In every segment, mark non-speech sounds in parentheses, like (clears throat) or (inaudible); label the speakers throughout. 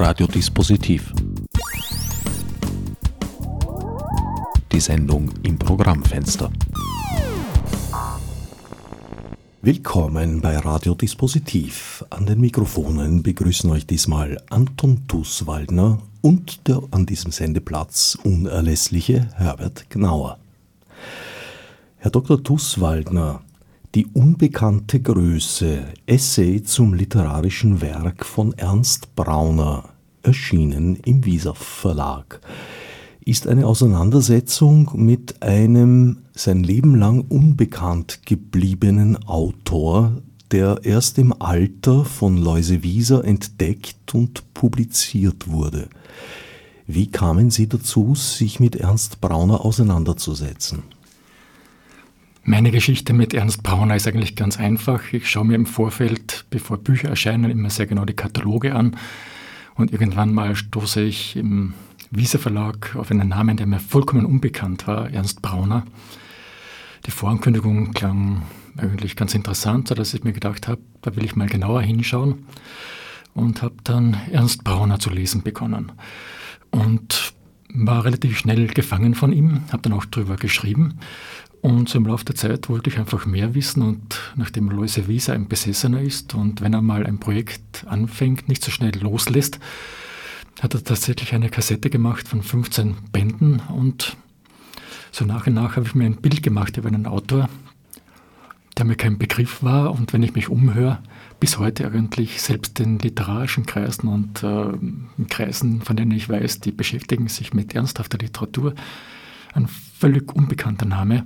Speaker 1: Radiodispositiv. Die Sendung im Programmfenster. Willkommen bei Radiodispositiv. An den Mikrofonen begrüßen euch diesmal Anton Tusswaldner und der an diesem Sendeplatz unerlässliche Herbert Gnauer. Herr Dr. Tusswaldner, die unbekannte Größe, Essay zum literarischen Werk von Ernst Brauner, erschienen im Wieser Verlag, ist eine Auseinandersetzung mit einem sein Leben lang unbekannt gebliebenen Autor, der erst im Alter von Loise Wieser entdeckt und publiziert wurde. Wie kamen Sie dazu, sich mit Ernst Brauner auseinanderzusetzen?
Speaker 2: Meine Geschichte mit Ernst Brauner ist eigentlich ganz einfach. Ich schaue mir im Vorfeld, bevor Bücher erscheinen, immer sehr genau die Kataloge an. Und irgendwann mal stoße ich im Wieser Verlag auf einen Namen, der mir vollkommen unbekannt war, Ernst Brauner. Die Vorankündigung klang eigentlich ganz interessant, sodass ich mir gedacht habe, da will ich mal genauer hinschauen und habe dann Ernst Brauner zu lesen begonnen. Und war relativ schnell gefangen von ihm, habe dann auch darüber geschrieben und so im Laufe der Zeit wollte ich einfach mehr wissen und nachdem Loise Wieser ein Besessener ist und wenn er mal ein Projekt anfängt, nicht so schnell loslässt, hat er tatsächlich eine Kassette gemacht von 15 Bänden und so nach und nach habe ich mir ein Bild gemacht über einen Autor, der mir kein Begriff war und wenn ich mich umhöre, bis heute eigentlich selbst in literarischen Kreisen und äh, in Kreisen, von denen ich weiß, die beschäftigen sich mit ernsthafter Literatur, ein völlig unbekannter Name.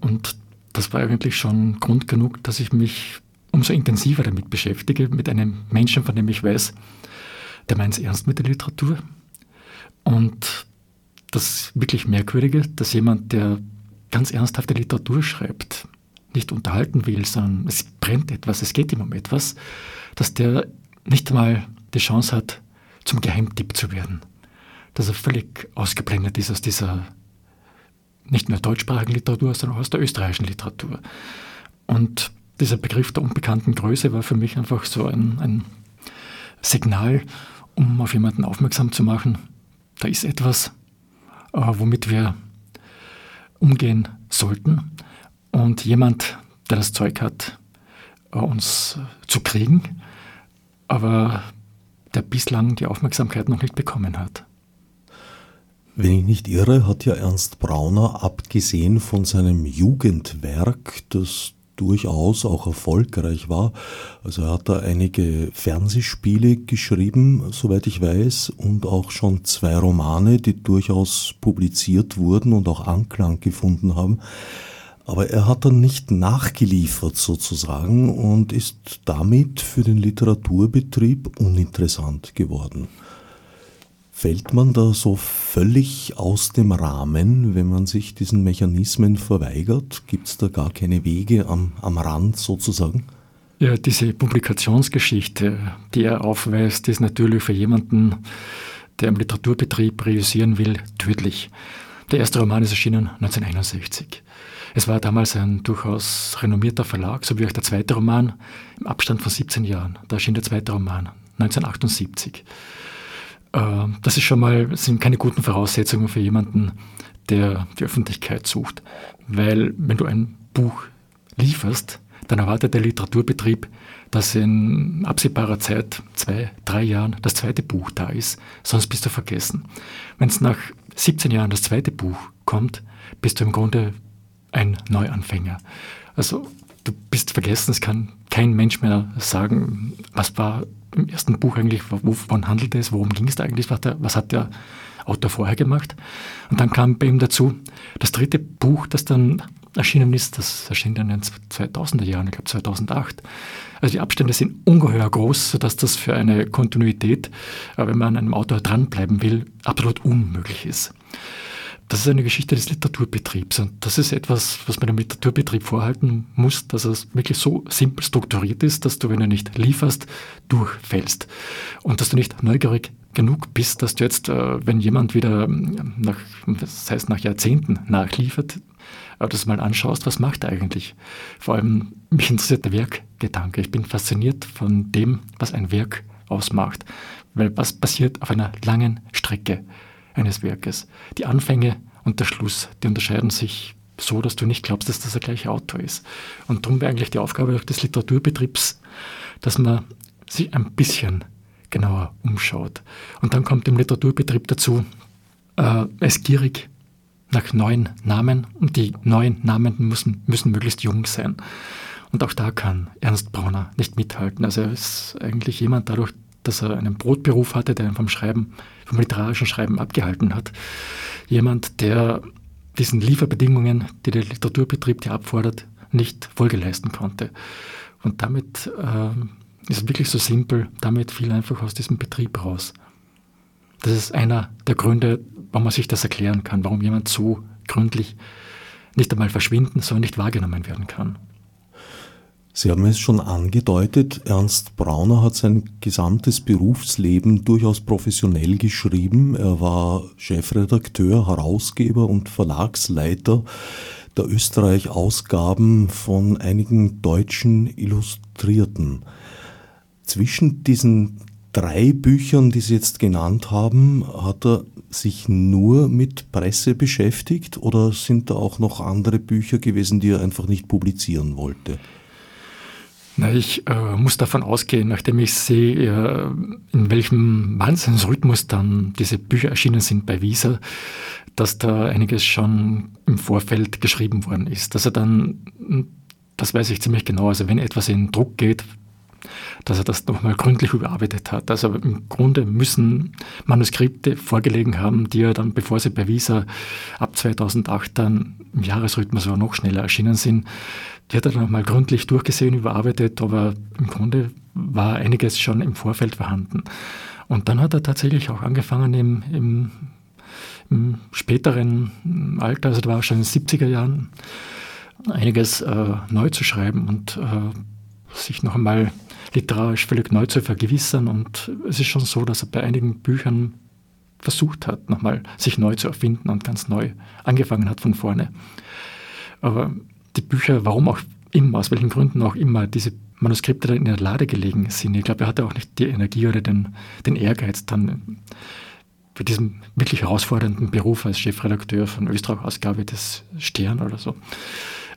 Speaker 2: Und das war eigentlich schon Grund genug, dass ich mich umso intensiver damit beschäftige, mit einem Menschen, von dem ich weiß, der meint es ernst mit der Literatur. Und das wirklich Merkwürdige, dass jemand, der ganz ernsthafte Literatur schreibt, nicht unterhalten will, sondern es brennt etwas, es geht ihm um etwas, dass der nicht einmal die Chance hat, zum Geheimtipp zu werden. Dass er völlig ausgeblendet ist aus dieser nicht nur deutschsprachigen Literatur, sondern auch aus der österreichischen Literatur. Und dieser Begriff der unbekannten Größe war für mich einfach so ein, ein Signal, um auf jemanden aufmerksam zu machen. Da ist etwas, äh, womit wir umgehen sollten. Und jemand, der das Zeug hat, äh, uns zu kriegen, aber der bislang die Aufmerksamkeit noch nicht bekommen hat.
Speaker 1: Wenn ich nicht irre, hat ja Ernst Brauner, abgesehen von seinem Jugendwerk, das durchaus auch erfolgreich war. Also er hat da einige Fernsehspiele geschrieben, soweit ich weiß, und auch schon zwei Romane, die durchaus publiziert wurden und auch Anklang gefunden haben. Aber er hat dann nicht nachgeliefert sozusagen und ist damit für den Literaturbetrieb uninteressant geworden. Fällt man da so völlig aus dem Rahmen, wenn man sich diesen Mechanismen verweigert? Gibt es da gar keine Wege am, am Rand sozusagen?
Speaker 2: Ja, diese Publikationsgeschichte, die er aufweist, ist natürlich für jemanden, der im Literaturbetrieb realisieren will, tödlich. Der erste Roman ist erschienen 1961. Es war damals ein durchaus renommierter Verlag, so wie auch der zweite Roman im Abstand von 17 Jahren. Da erschien der zweite Roman 1978. Äh, das ist schon mal, sind keine guten Voraussetzungen für jemanden, der die Öffentlichkeit sucht. Weil wenn du ein Buch lieferst, dann erwartet der Literaturbetrieb, dass in absehbarer Zeit, zwei, drei Jahren, das zweite Buch da ist, sonst bist du vergessen. Wenn es nach 17 Jahren das zweite Buch kommt, bist du im Grunde ein Neuanfänger. Also du bist vergessen, es kann kein Mensch mehr sagen, was war im ersten Buch eigentlich, wovon handelt es, worum ging es da eigentlich, was, der, was hat der Autor vorher gemacht. Und dann kam bei ihm dazu das dritte Buch, das dann erschienen ist, das erschien dann in den 2000er Jahren, ich glaube 2008. Also die Abstände sind ungeheuer groß, sodass das für eine Kontinuität, äh, wenn man an einem Autor dranbleiben will, absolut unmöglich ist. Das ist eine Geschichte des Literaturbetriebs und das ist etwas, was man dem Literaturbetrieb vorhalten muss, dass es wirklich so simpel strukturiert ist, dass du, wenn du nicht lieferst, durchfällst und dass du nicht neugierig genug bist, dass du jetzt, äh, wenn jemand wieder ähm, nach, das heißt nach Jahrzehnten nachliefert, äh, dass du mal anschaust, was macht er eigentlich. Vor allem mich interessiert der Werkgedanke. Ich bin fasziniert von dem, was ein Werk ausmacht. Weil was passiert auf einer langen Strecke eines Werkes? Die Anfänge und der Schluss, die unterscheiden sich so, dass du nicht glaubst, dass das der gleiche Autor ist. Und darum wäre eigentlich die Aufgabe des Literaturbetriebs, dass man sich ein bisschen genauer umschaut. Und dann kommt im Literaturbetrieb dazu, äh, ist gierig nach neuen Namen und die neuen Namen müssen, müssen möglichst jung sein. Und auch da kann Ernst Brauner nicht mithalten. Also er ist eigentlich jemand dadurch, dass er einen Brotberuf hatte, der ihn vom Schreiben, vom literarischen Schreiben abgehalten hat. Jemand, der diesen Lieferbedingungen, die der Literaturbetrieb dir abfordert, nicht Folge leisten konnte. Und damit äh, ist es wirklich so simpel, damit fiel einfach aus diesem Betrieb raus. Das ist einer der Gründe, warum man sich das erklären kann, warum jemand so gründlich nicht einmal verschwinden, sondern nicht wahrgenommen werden kann.
Speaker 1: Sie haben es schon angedeutet, Ernst Brauner hat sein gesamtes Berufsleben durchaus professionell geschrieben. Er war Chefredakteur, Herausgeber und Verlagsleiter der Österreich-Ausgaben von einigen deutschen Illustrierten. Zwischen diesen drei Büchern, die Sie jetzt genannt haben, hat er sich nur mit Presse beschäftigt oder sind da auch noch andere Bücher gewesen, die er einfach nicht publizieren wollte?
Speaker 2: Na, ich äh, muss davon ausgehen, nachdem ich sehe, äh, in welchem Wahnsinnsrhythmus dann diese Bücher erschienen sind bei Visa, dass da einiges schon im Vorfeld geschrieben worden ist. Dass er dann, das weiß ich ziemlich genau, also wenn etwas in Druck geht, dass er das nochmal gründlich überarbeitet hat. Also im Grunde müssen Manuskripte vorgelegen haben, die er dann, bevor sie bei Visa ab 2008 dann im Jahresrhythmus oder noch schneller erschienen sind, die hat er nochmal gründlich durchgesehen, überarbeitet, aber im Grunde war einiges schon im Vorfeld vorhanden. Und dann hat er tatsächlich auch angefangen im, im, im späteren Alter, also da war er schon in den 70er Jahren, einiges äh, neu zu schreiben und äh, sich noch einmal literarisch völlig neu zu vergewissern. Und es ist schon so, dass er bei einigen Büchern versucht hat, nochmal sich neu zu erfinden und ganz neu angefangen hat von vorne. Aber die Bücher, warum auch immer, aus welchen Gründen auch immer, diese Manuskripte dann in der Lade gelegen sind. Ich glaube, er hatte auch nicht die Energie oder den, den Ehrgeiz, dann für diesen wirklich herausfordernden Beruf als Chefredakteur von Österreich-Ausgabe des Stern oder so,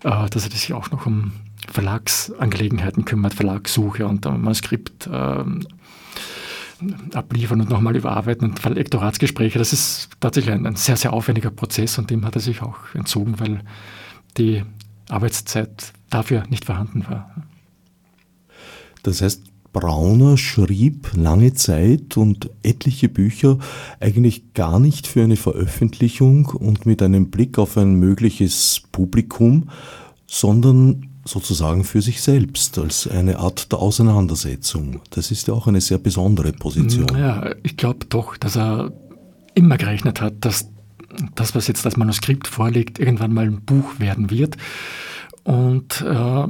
Speaker 2: äh, dass er sich auch noch um Verlagsangelegenheiten kümmert, Verlagssuche und ein Manuskript ähm, abliefern und nochmal überarbeiten und Lektoratsgespräche. Das ist tatsächlich ein, ein, sehr, sehr aufwendiger Prozess und dem hat er sich auch entzogen, weil die Arbeitszeit dafür nicht vorhanden war.
Speaker 1: Das heißt, Brauner schrieb lange Zeit und etliche Bücher eigentlich gar nicht für eine Veröffentlichung und mit einem Blick auf ein mögliches Publikum, sondern sozusagen für sich selbst, als eine Art der Auseinandersetzung. Das ist ja auch eine sehr besondere Position.
Speaker 2: Ja, ich glaube doch, dass er immer gerechnet hat, dass das, was jetzt als Manuskript vorliegt, irgendwann mal ein Buch werden wird. Und äh,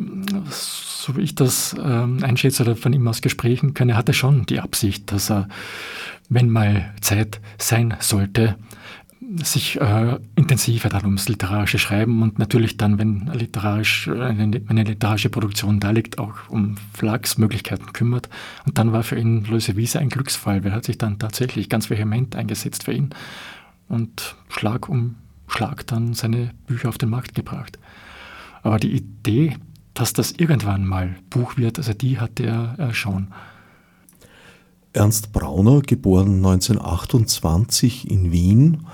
Speaker 2: so wie ich das äh, einschätze oder von ihm aus Gesprächen hat er schon die Absicht, dass er, wenn mal Zeit sein sollte, sich äh, intensiver dann ums literarische Schreiben und natürlich dann, wenn literarisch, eine, eine literarische Produktion da liegt, auch um Verlagsmöglichkeiten kümmert. Und dann war für ihn Löse Wiese ein Glücksfall, weil er hat sich dann tatsächlich ganz vehement eingesetzt für ihn und Schlag um Schlag dann seine Bücher auf den Markt gebracht. Aber die Idee, dass das irgendwann mal Buch wird, also die hatte er äh, schon.
Speaker 1: Ernst Brauner, geboren 1928 in Wien,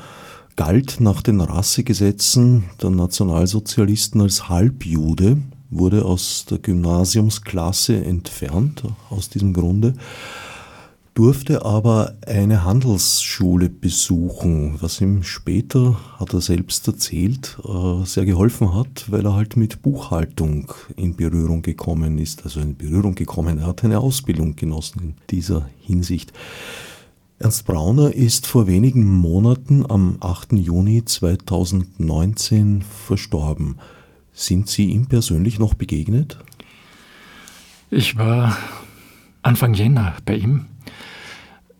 Speaker 1: galt nach den Rassegesetzen der Nationalsozialisten als Halbjude, wurde aus der Gymnasiumsklasse entfernt aus diesem Grunde, durfte aber eine Handelsschule besuchen, was ihm später, hat er selbst erzählt, äh, sehr geholfen hat, weil er halt mit Buchhaltung in Berührung gekommen ist, also in Berührung gekommen, er hat eine Ausbildung genossen in dieser Hinsicht. Ernst Brauner ist vor wenigen Monaten am 8. Juni 2019 verstorben. Sind Sie ihm persönlich noch begegnet?
Speaker 2: Ich war Anfang Jänner bei ihm.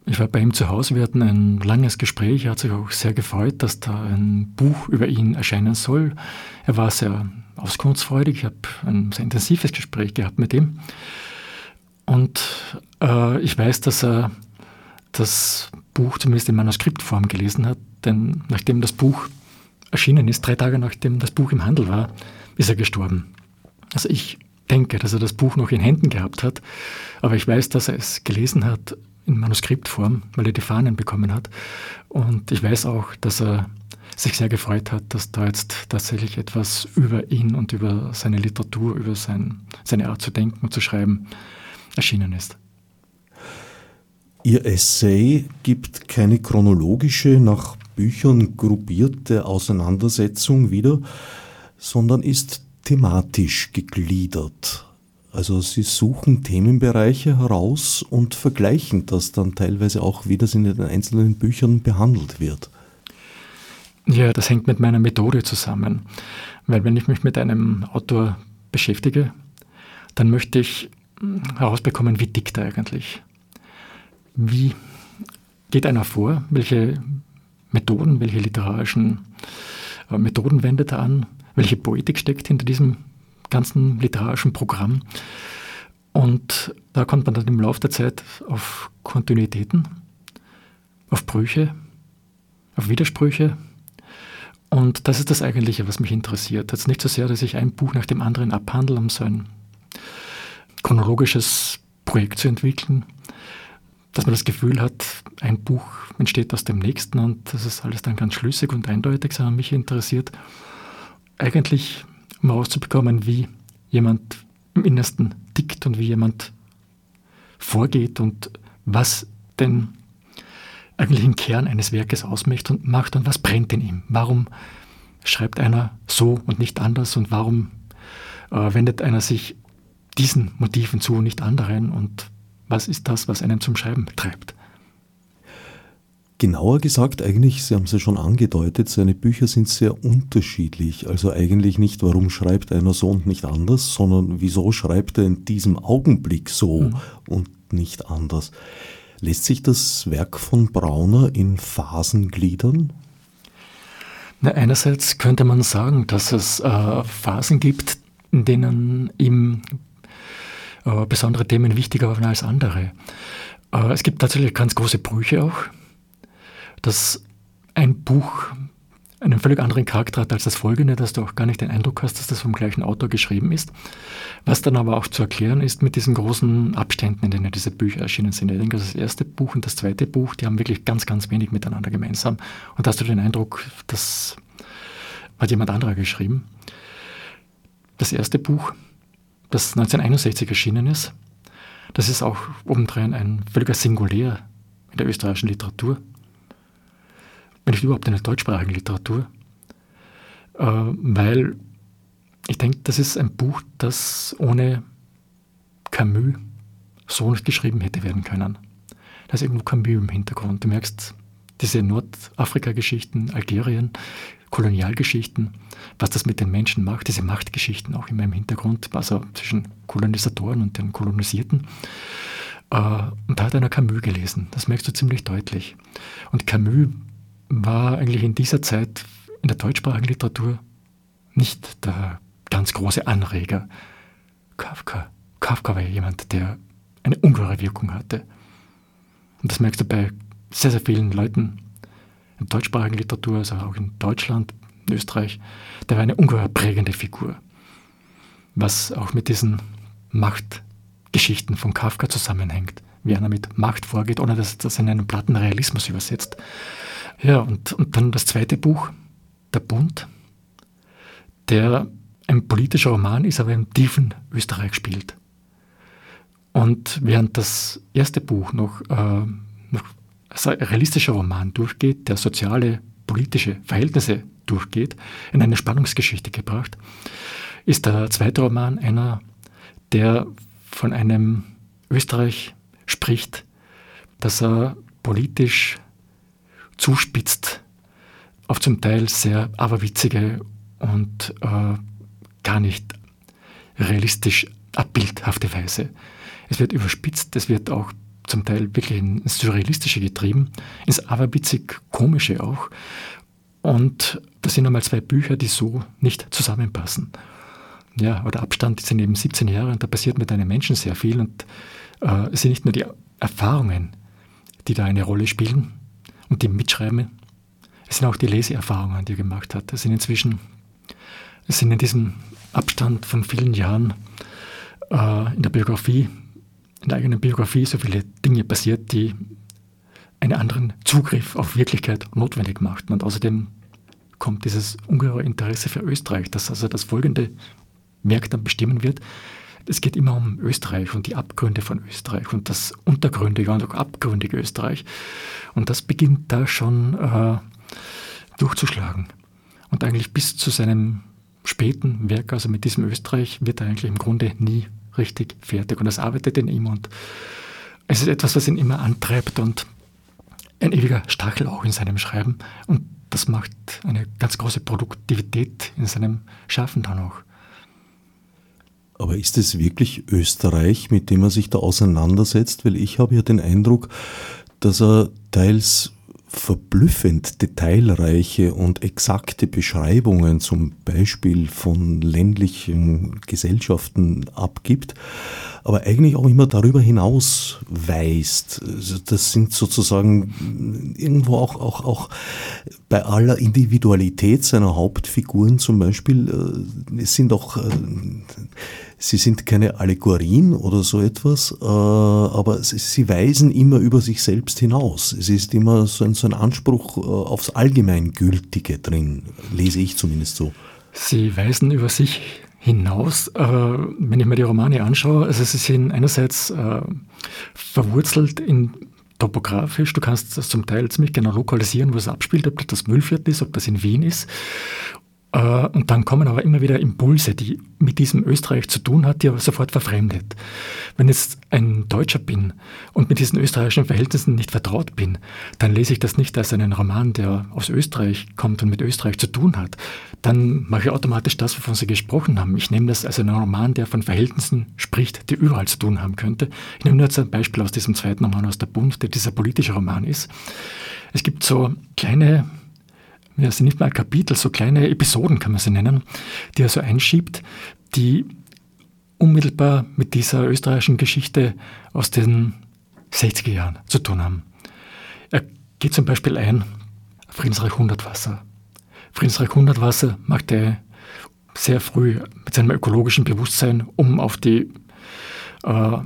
Speaker 2: Ich war bei ihm zu Hause, wir hatten ein langes Gespräch. Er hat sich auch sehr gefreut, dass da ein Buch über ihn erscheinen soll. Er war sehr auskunftsfreudig. Ich habe ein sehr intensives Gespräch gehabt mit ihm. Und äh, ich weiß, dass er das Buch zumindest in Manuskriptform gelesen hat, denn nachdem das Buch erschienen ist, drei Tage nachdem das Buch im Handel war, ist er gestorben. Also ich denke, dass er das Buch noch in Händen gehabt hat, aber ich weiß, dass er es gelesen hat in Manuskriptform, weil er die Fahnen bekommen hat. Und ich weiß auch, dass er sich sehr gefreut hat, dass da jetzt tatsächlich etwas über ihn und über seine Literatur, über sein, seine Art zu denken und zu schreiben erschienen ist.
Speaker 1: Ihr Essay gibt keine chronologische, nach Büchern gruppierte Auseinandersetzung wieder, sondern ist thematisch gegliedert. Also Sie suchen Themenbereiche heraus und vergleichen das dann teilweise auch, wie das in den einzelnen Büchern behandelt wird.
Speaker 2: Ja, das hängt mit meiner Methode zusammen. Weil wenn ich mich mit einem Autor beschäftige, dann möchte ich hm, herausbekommen, wie tickt er eigentlich. Wie geht einer vor? Welche Methoden, welche literarischen äh, Methoden wendet er an? Welche Poetik steckt hinter diesem ganzen literarischen Programm? Und da kommt man dann im Laufe der Zeit auf Kontinuitäten, auf Brüche, auf Widersprüche. Und das ist das Eigentliche, was mich interessiert. Jetzt nicht so sehr, dass ich ein Buch nach dem anderen abhandle, um so ein chronologisches Projekt zu entwickeln, dass man das Gefühl hat, ein Buch entsteht aus dem nächsten und das ist alles dann ganz schlüssig und eindeutig, sondern mich interessiert eigentlich, um herauszubekommen, wie jemand im Innersten tickt und wie jemand vorgeht und was denn eigentlich im Kern eines Werkes ausmacht und macht und was brennt in ihm. Warum schreibt einer so und nicht anders und warum äh, wendet einer sich diesen Motiven zu und nicht anderen und was ist das, was einen zum Schreiben treibt?
Speaker 1: Genauer gesagt, eigentlich, Sie haben es ja schon angedeutet, seine Bücher sind sehr unterschiedlich. Also eigentlich nicht, warum schreibt einer so und nicht anders, sondern wieso schreibt er in diesem Augenblick so mhm. und nicht anders. Lässt sich das Werk von Brauner in Phasen gliedern?
Speaker 2: Na, einerseits könnte man sagen, dass es äh, Phasen gibt, in denen ihm äh, besondere Themen wichtiger waren als andere. Äh, es gibt tatsächlich ganz große Brüche auch, dass ein Buch einen völlig anderen Charakter hat als das folgende, dass du auch gar nicht den Eindruck hast, dass das vom gleichen Autor geschrieben ist. Was dann aber auch zu erklären ist mit diesen großen Abständen, in denen diese Bücher erschienen sind. Ich denke, das erste Buch und das zweite Buch, die haben wirklich ganz, ganz wenig miteinander gemeinsam. Und da hast du den Eindruck, das hat jemand anderer geschrieben. Das erste Buch das 1961 erschienen ist. Das ist auch obendrein ein völliger Singulär in der österreichischen Literatur, wenn nicht überhaupt in der deutschsprachigen Literatur, äh, weil ich denke, das ist ein Buch, das ohne Camus so nicht geschrieben hätte werden können. Da ist irgendwo Camus im Hintergrund. Du merkst diese Nordafrika-Geschichten, Algerien, Kolonialgeschichten, was das mit den Menschen macht, diese Machtgeschichten auch in meinem Hintergrund, also zwischen Kolonisatoren und den Kolonisierten. Äh, und da hat einer Camus gelesen, das merkst du ziemlich deutlich. Und Camus war eigentlich in dieser Zeit in der deutschsprachigen Literatur nicht der ganz große Anreger. Kafka, Kafka war jemand, der eine ungeheure Wirkung hatte. Und das merkst du bei sehr, sehr vielen Leuten, in deutschsprachigen Literatur, also auch in Deutschland, in Österreich, der war eine ungeheuer prägende Figur. Was auch mit diesen Machtgeschichten von Kafka zusammenhängt, wie einer mit Macht vorgeht, ohne dass das in einen platten Realismus übersetzt. Ja, und, und dann das zweite Buch, Der Bund, der ein politischer Roman ist, aber im tiefen Österreich spielt. Und während das erste Buch noch, äh, noch als realistischer Roman durchgeht, der soziale, politische Verhältnisse durchgeht, in eine Spannungsgeschichte gebracht, ist der zweite Roman einer, der von einem Österreich spricht, das er politisch zuspitzt auf zum Teil sehr aberwitzige und äh, gar nicht realistisch abbildhafte Weise. Es wird überspitzt, es wird auch zum Teil wirklich ins Surrealistische getrieben, ins aberwitzig Komische auch. Und das sind einmal zwei Bücher, die so nicht zusammenpassen. Ja, aber der Abstand sind eben 17 Jahre und da passiert mit einem Menschen sehr viel und äh, es sind nicht nur die Erfahrungen, die da eine Rolle spielen und die mitschreiben, es sind auch die Leseerfahrungen, die er gemacht hat. Es sind inzwischen, es sind in diesem Abstand von vielen Jahren äh, in der Biografie, in der eigenen Biografie so viele Dinge passiert, die einen anderen Zugriff auf Wirklichkeit notwendig machten. Und außerdem kommt dieses ungeheure Interesse für Österreich, das also das folgende Werk dann bestimmen wird. Es geht immer um Österreich und die Abgründe von Österreich und das untergründige und auch abgründige Österreich. Und das beginnt da schon äh, durchzuschlagen. Und eigentlich bis zu seinem späten Werk, also mit diesem Österreich, wird er eigentlich im Grunde nie richtig fertig. Und das arbeitet in ihm und es ist etwas, was ihn immer antreibt und ein ewiger Stachel auch in seinem Schreiben. Und das macht eine ganz große Produktivität in seinem Schaffen dann auch.
Speaker 1: Aber ist es wirklich Österreich, mit dem er sich da auseinandersetzt? Weil ich habe ja den Eindruck, dass er teils verblüffend detailreiche und exakte Beschreibungen zum Beispiel von ländlichen Gesellschaften abgibt, aber eigentlich auch immer darüber hinaus weist. Also das sind sozusagen irgendwo auch, auch, auch bei aller Individualität seiner Hauptfiguren zum Beispiel, äh, es sind auch, äh, sie sind keine Allegorien oder so etwas, äh, aber sie weisen immer über sich selbst hinaus. Es ist immer so ein, so ein Anspruch aufs Allgemeingültige drin, lese ich zumindest so.
Speaker 2: Sie weisen über sich hinaus, äh, wenn ich mir die Romane anschaue, also sie sind einerseits äh, verwurzelt in topografisch, du kannst das zum Teil ziemlich genau lokalisieren, wo es abspielt, ob das Müllviertel ist, ob das in Wien ist. Äh, und dann kommen aber immer wieder Impulse, die mit diesem Österreich zu tun hat, die aber sofort verfremdet. Wenn jetzt ein Deutscher bin und mit diesen österreichischen Verhältnissen nicht vertraut bin, dann lese ich das nicht als einen Roman, der aus Österreich kommt und mit Österreich zu tun hat. Dann mache ich automatisch das, wovon Sie gesprochen haben. Ich nehme das als einen Roman, der von Verhältnissen spricht, die überall zu tun haben könnte. Ich nehme nur jetzt ein Beispiel aus diesem zweiten Roman aus der Bund, der dieser politische Roman ist. Es gibt so kleine ja, sind nicht mal Kapitel, so kleine Episoden kann man sie nennen, die er so einschiebt, die unmittelbar mit dieser österreichischen Geschichte aus den 60er Jahren zu tun haben. Er geht zum Beispiel ein, Friedensreich Hundertwasser. Friedensreich Hundertwasser macht er sehr früh mit seinem ökologischen Bewusstsein, um auf die äh,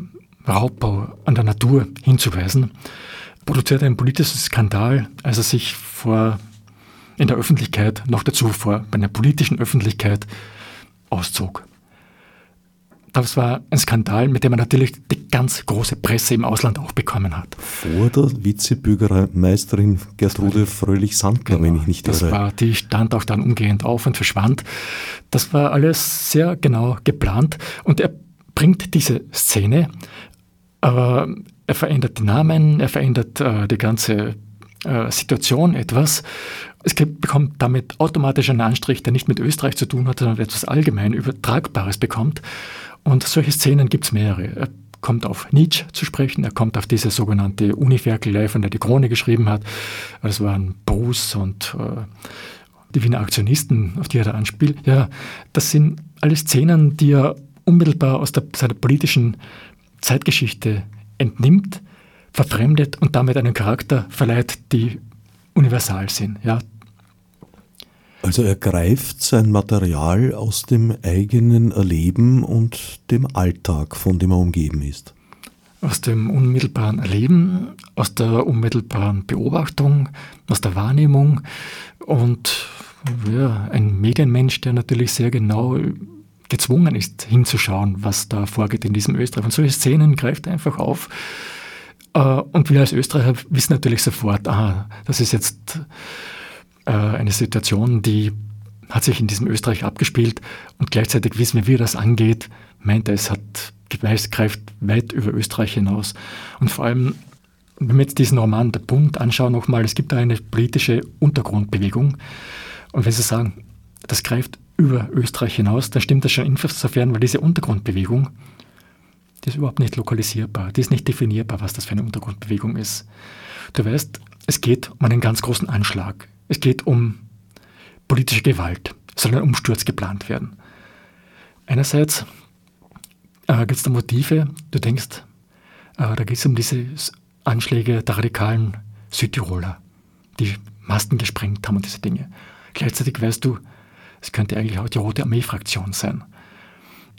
Speaker 2: Raubbau an der Natur hinzuweisen, produziert einen politischen Skandal, als er sich vor in der Öffentlichkeit, noch dazu vor bei einer politischen Öffentlichkeit auszog. Das war ein Skandal, mit dem man natürlich die ganz große Presse im Ausland auch bekommen hat.
Speaker 1: Vor der Vizebürgermeisterin Gertrude Fröhlich-Sandner, genau, wenn ich nicht
Speaker 2: irre. Das war, die stand auch dann umgehend auf und verschwand. Das war alles sehr genau geplant und er bringt diese Szene, aber er verändert die Namen, er verändert äh, die ganze äh, Situation etwas es bekommt damit automatisch einen Anstrich, der nicht mit Österreich zu tun hat, sondern etwas allgemein Übertragbares bekommt. Und solche Szenen gibt es mehrere. Er kommt auf Nietzsche zu sprechen, er kommt auf diese sogenannte Uniferkelei, von der die Krone geschrieben hat. Das waren Bruce und äh, die Wiener Aktionisten, auf die er da anspielt. Ja, das sind alles Szenen, die er unmittelbar aus der, seiner politischen Zeitgeschichte entnimmt, verfremdet und damit einen Charakter verleiht, die universal sind. Ja,
Speaker 1: also er greift sein Material aus dem eigenen Erleben und dem Alltag, von dem er umgeben ist.
Speaker 2: Aus dem unmittelbaren Erleben, aus der unmittelbaren Beobachtung, aus der Wahrnehmung und ja, ein Medienmensch, der natürlich sehr genau gezwungen ist, hinzuschauen, was da vorgeht in diesem Österreich. Und solche Szenen greift er einfach auf. Äh, und wir als Österreicher wissen natürlich sofort, aha, das ist jetzt äh, eine Situation, die hat sich in diesem Österreich abgespielt und gleichzeitig wissen wir, wie das angeht, meint er, es hat greift weit über Österreich hinaus. Und vor allem, wenn wir jetzt diesen Roman Der Bund anschauen nochmal, es gibt da eine politische Untergrundbewegung. Und wenn Sie sagen, das greift über Österreich hinaus, dann stimmt das schon insofern, weil diese Untergrundbewegung, die ist überhaupt nicht lokalisierbar, die ist nicht definierbar, was das für eine Untergrundbewegung ist. Du weißt, es geht um einen ganz großen Anschlag es geht um politische Gewalt. Es soll ein Umsturz geplant werden. Einerseits äh, gibt es da Motive, du denkst, Äh, da geht es um diese Anschläge der radikalen Südtiroler, die Masten gesprengt haben und diese Dinge. Gleichzeitig weißt du, es könnte eigentlich auch die Rote Armee-Fraktion sein.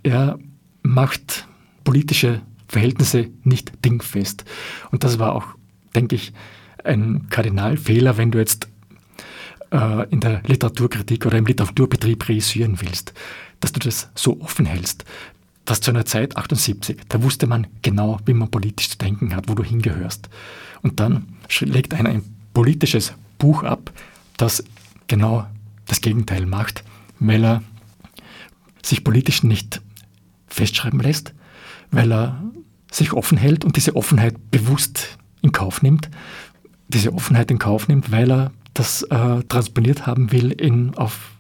Speaker 2: Er macht politische Verhältnisse nicht dingfest. Und das war auch, denke ich, ein Kardinalfehler, wenn du jetzt äh, in der Literaturkritik oder im Literaturbetrieb reüssieren willst, dass du das so offen hältst. Das zu einer Zeit 78, da wusste man genau, wie man politisch zu denken hat, wo du hingehörst. Und dann legt einer ein politisches Buch ab, das genau das Gegenteil macht, weil er sich politisch nicht festschreiben lässt, weil er sich offen hält und diese Offenheit bewusst in Kauf nimmt, diese Offenheit in Kauf nimmt, weil er das äh, transponiert haben will in, auf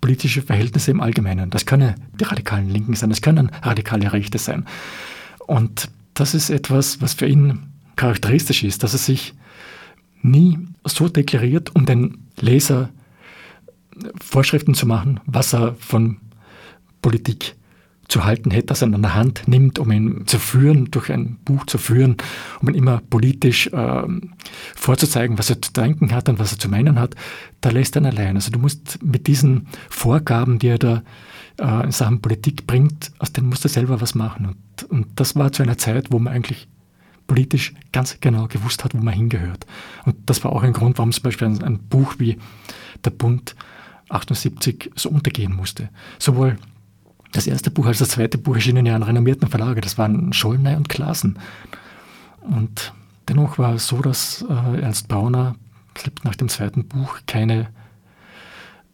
Speaker 2: politische Verhältnisse im Allgemeinen. Das können die radikalen Linken sein, das können radikale Rechte sein. Und das ist etwas, was für ihn charakteristisch ist, dass er sich nie so deklariert, um den Leser Vorschriften zu machen, was er von Politik zu halten hätte, das er an der Hand nimmt, um ihn zu führen, durch ein Buch zu führen, um ihn immer politisch äh, vorzuzeigen, was er zu denken hat und was er zu meinen hat, da lässt er ihn allein. Also du musst mit diesen Vorgaben, die er da äh, in Sachen Politik bringt, aus denen musst du selber was machen. Und, und das war zu einer Zeit, wo man eigentlich politisch ganz genau gewusst hat, wo man hingehört. Und das war auch ein Grund, warum zum Beispiel ein, ein Buch wie Der Bund 78 so untergehen musste. Sowohl das erste Buch als das zweite Buch erschienen ja an renommierten Verlage. Das waren Schollnay und Klassen. Und dennoch war es so, dass äh, Ernst Brauner nach dem zweiten Buch keine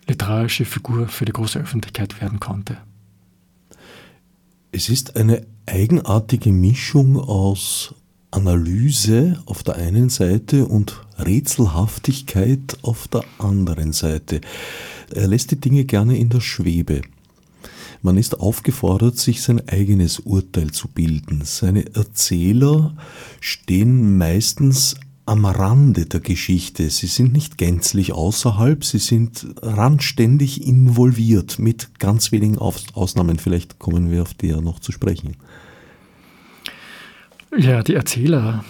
Speaker 2: literarische Figur für die große Öffentlichkeit werden konnte.
Speaker 1: Es ist eine eigenartige Mischung aus Analyse auf der einen Seite und Rätselhaftigkeit auf der anderen Seite. Er lässt die Dinge gerne in der Schwebe. Man ist aufgefordert, sich sein eigenes Urteil zu bilden. Seine Erzähler stehen meistens am Rande der Geschichte. Sie sind nicht gänzlich außerhalb, sie sind randständig involviert, mit ganz wenigen Ausnahmen. Vielleicht kommen wir auf die ja noch zu sprechen.
Speaker 2: Ja, die Erzähler,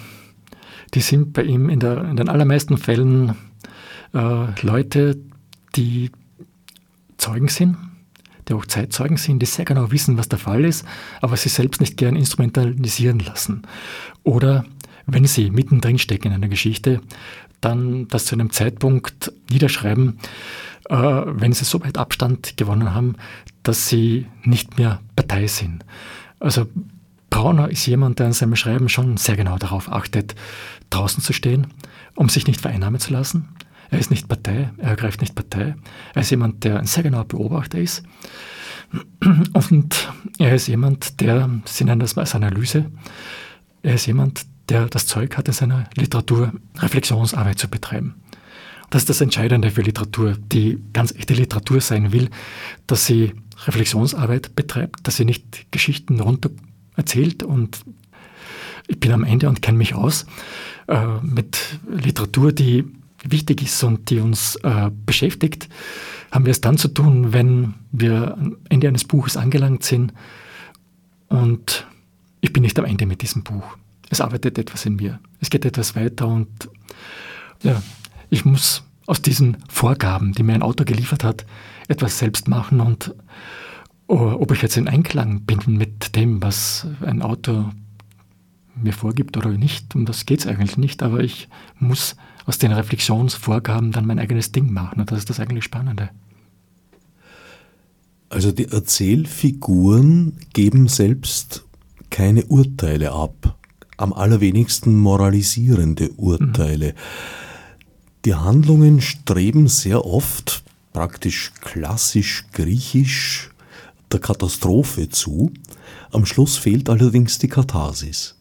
Speaker 2: die sind bei ihm in, der, in den allermeisten Fällen äh, Leute, die Zeugen sind, die auch Zeitzeugen sind, die sehr genau wissen, was der Fall ist, aber sie selbst nicht gern instrumentalisieren lassen. Oder wenn sie mittendrin stecken in einer Geschichte, dann das zu einem Zeitpunkt niederschreiben, äh, wenn sie so weit Abstand gewonnen haben, dass sie nicht mehr Partei sind. Also Brauner ist jemand, der in seinem Schreiben schon sehr genau darauf achtet, draußen zu stehen, um sich nicht vereinnahmen zu lassen. Er ist nicht Partei, er ergreift nicht Partei. Er ist jemand, der ein sehr genauer Beobachter ist. Und er ist jemand, der, Sie nennen das als Analyse, er ist jemand, der das Zeug hat, in seiner Literatur Reflexionsarbeit zu betreiben. Das ist das Entscheidende für Literatur, die ganz echte Literatur sein will, dass sie Reflexionsarbeit betreibt, dass sie nicht Geschichten runter erzählt und ich bin am Ende und kenne mich aus äh, mit Literatur, die wichtig ist und die uns äh, beschäftigt, haben wir es dann zu tun, wenn wir am Ende eines Buches angelangt sind und ich bin nicht am Ende mit diesem Buch. Es arbeitet etwas in mir. Es geht etwas weiter und ja, ich muss aus diesen Vorgaben, die mir ein Autor geliefert hat, etwas selbst machen und oh, ob ich jetzt in Einklang bin mit dem, was ein Autor mir vorgibt oder nicht, um das geht es eigentlich nicht, aber ich muss aus den Reflexionsvorgaben dann mein eigenes Ding machen. Und das ist das eigentlich Spannende.
Speaker 1: Also die Erzählfiguren geben selbst keine Urteile ab, am allerwenigsten moralisierende Urteile. Mhm. Die Handlungen streben sehr oft, praktisch klassisch griechisch, der Katastrophe zu. Am Schluss fehlt allerdings die Katharsis.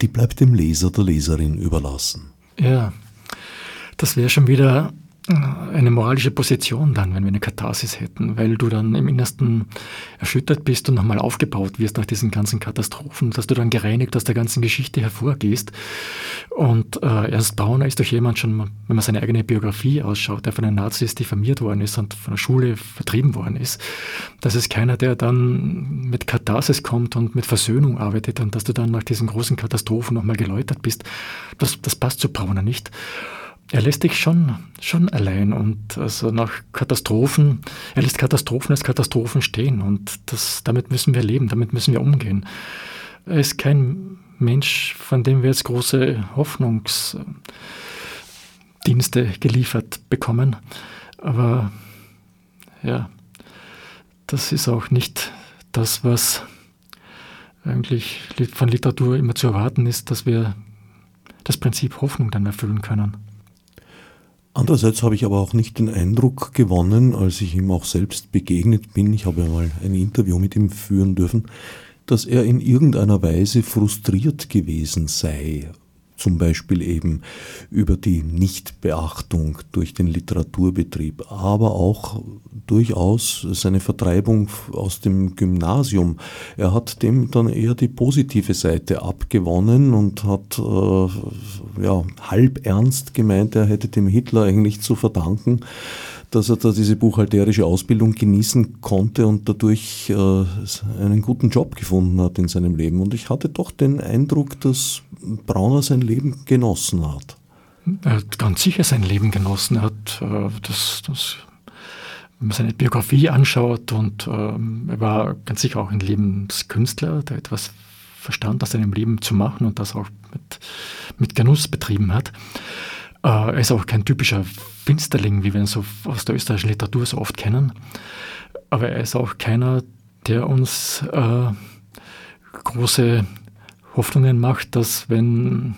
Speaker 1: Die bleibt dem Leser, der Leserin überlassen.
Speaker 2: Ja, das wäre schon wieder eine moralische Position dann, wenn wir eine Katharsis hätten, weil du dann im Innersten erschüttert bist und nochmal aufgebaut wirst nach diesen ganzen Katastrophen, dass du dann gereinigt aus der ganzen Geschichte hervorgehst. Und äh, Ernst Brauner ist doch jemand schon, wenn man seine eigene Biografie ausschaut, der von den Nazis diffamiert worden ist und von der Schule vertrieben worden ist. Das ist keiner, der dann mit Katharsis kommt und mit Versöhnung arbeitet und dass du dann nach diesen großen Katastrophen nochmal geläutert bist. Das, das passt zu Brauner nicht er lässt dich schon, schon allein und also nach Katastrophen, er lässt Katastrophen als Katastrophen stehen und das, damit müssen wir leben, damit müssen wir umgehen. Er ist kein Mensch, von dem wir jetzt große Hoffnungsdienste geliefert bekommen, aber ja, das ist auch nicht das, was eigentlich von Literatur immer zu erwarten ist, dass wir das Prinzip Hoffnung dann erfüllen können.
Speaker 1: Andererseits habe ich aber auch nicht den Eindruck gewonnen, als ich ihm auch selbst begegnet bin, ich habe ja mal ein Interview mit ihm führen dürfen, dass er in irgendeiner Weise frustriert gewesen sei zum Beispiel eben über die Nichtbeachtung durch den Literaturbetrieb, aber auch durchaus seine Vertreibung aus dem Gymnasium. Er hat dem dann eher die positive Seite abgewonnen und hat äh, ja, halb ernst gemeint, er hätte dem Hitler eigentlich zu verdanken, dass er da diese buchhalterische Ausbildung genießen konnte und dadurch äh, einen guten Job gefunden hat in seinem Leben. Und ich hatte doch den Eindruck, dass Brauner sein Leben genossen hat.
Speaker 2: Er hat ganz sicher sein Leben genossen. Er hat äh, das, das, wenn man seine Biografie anschaut und ähm, er war ganz sicher auch ein Lebenskünstler, der etwas verstand, aus seinem Leben zu machen und das auch mit, mit Genuss betrieben hat. Äh, er ist auch kein typischer Finsterling, wie wir ihn so aus der österreichischen Literatur so oft kennen. Aber er ist auch keiner, der uns äh, große Hoffnungen macht, dass wenn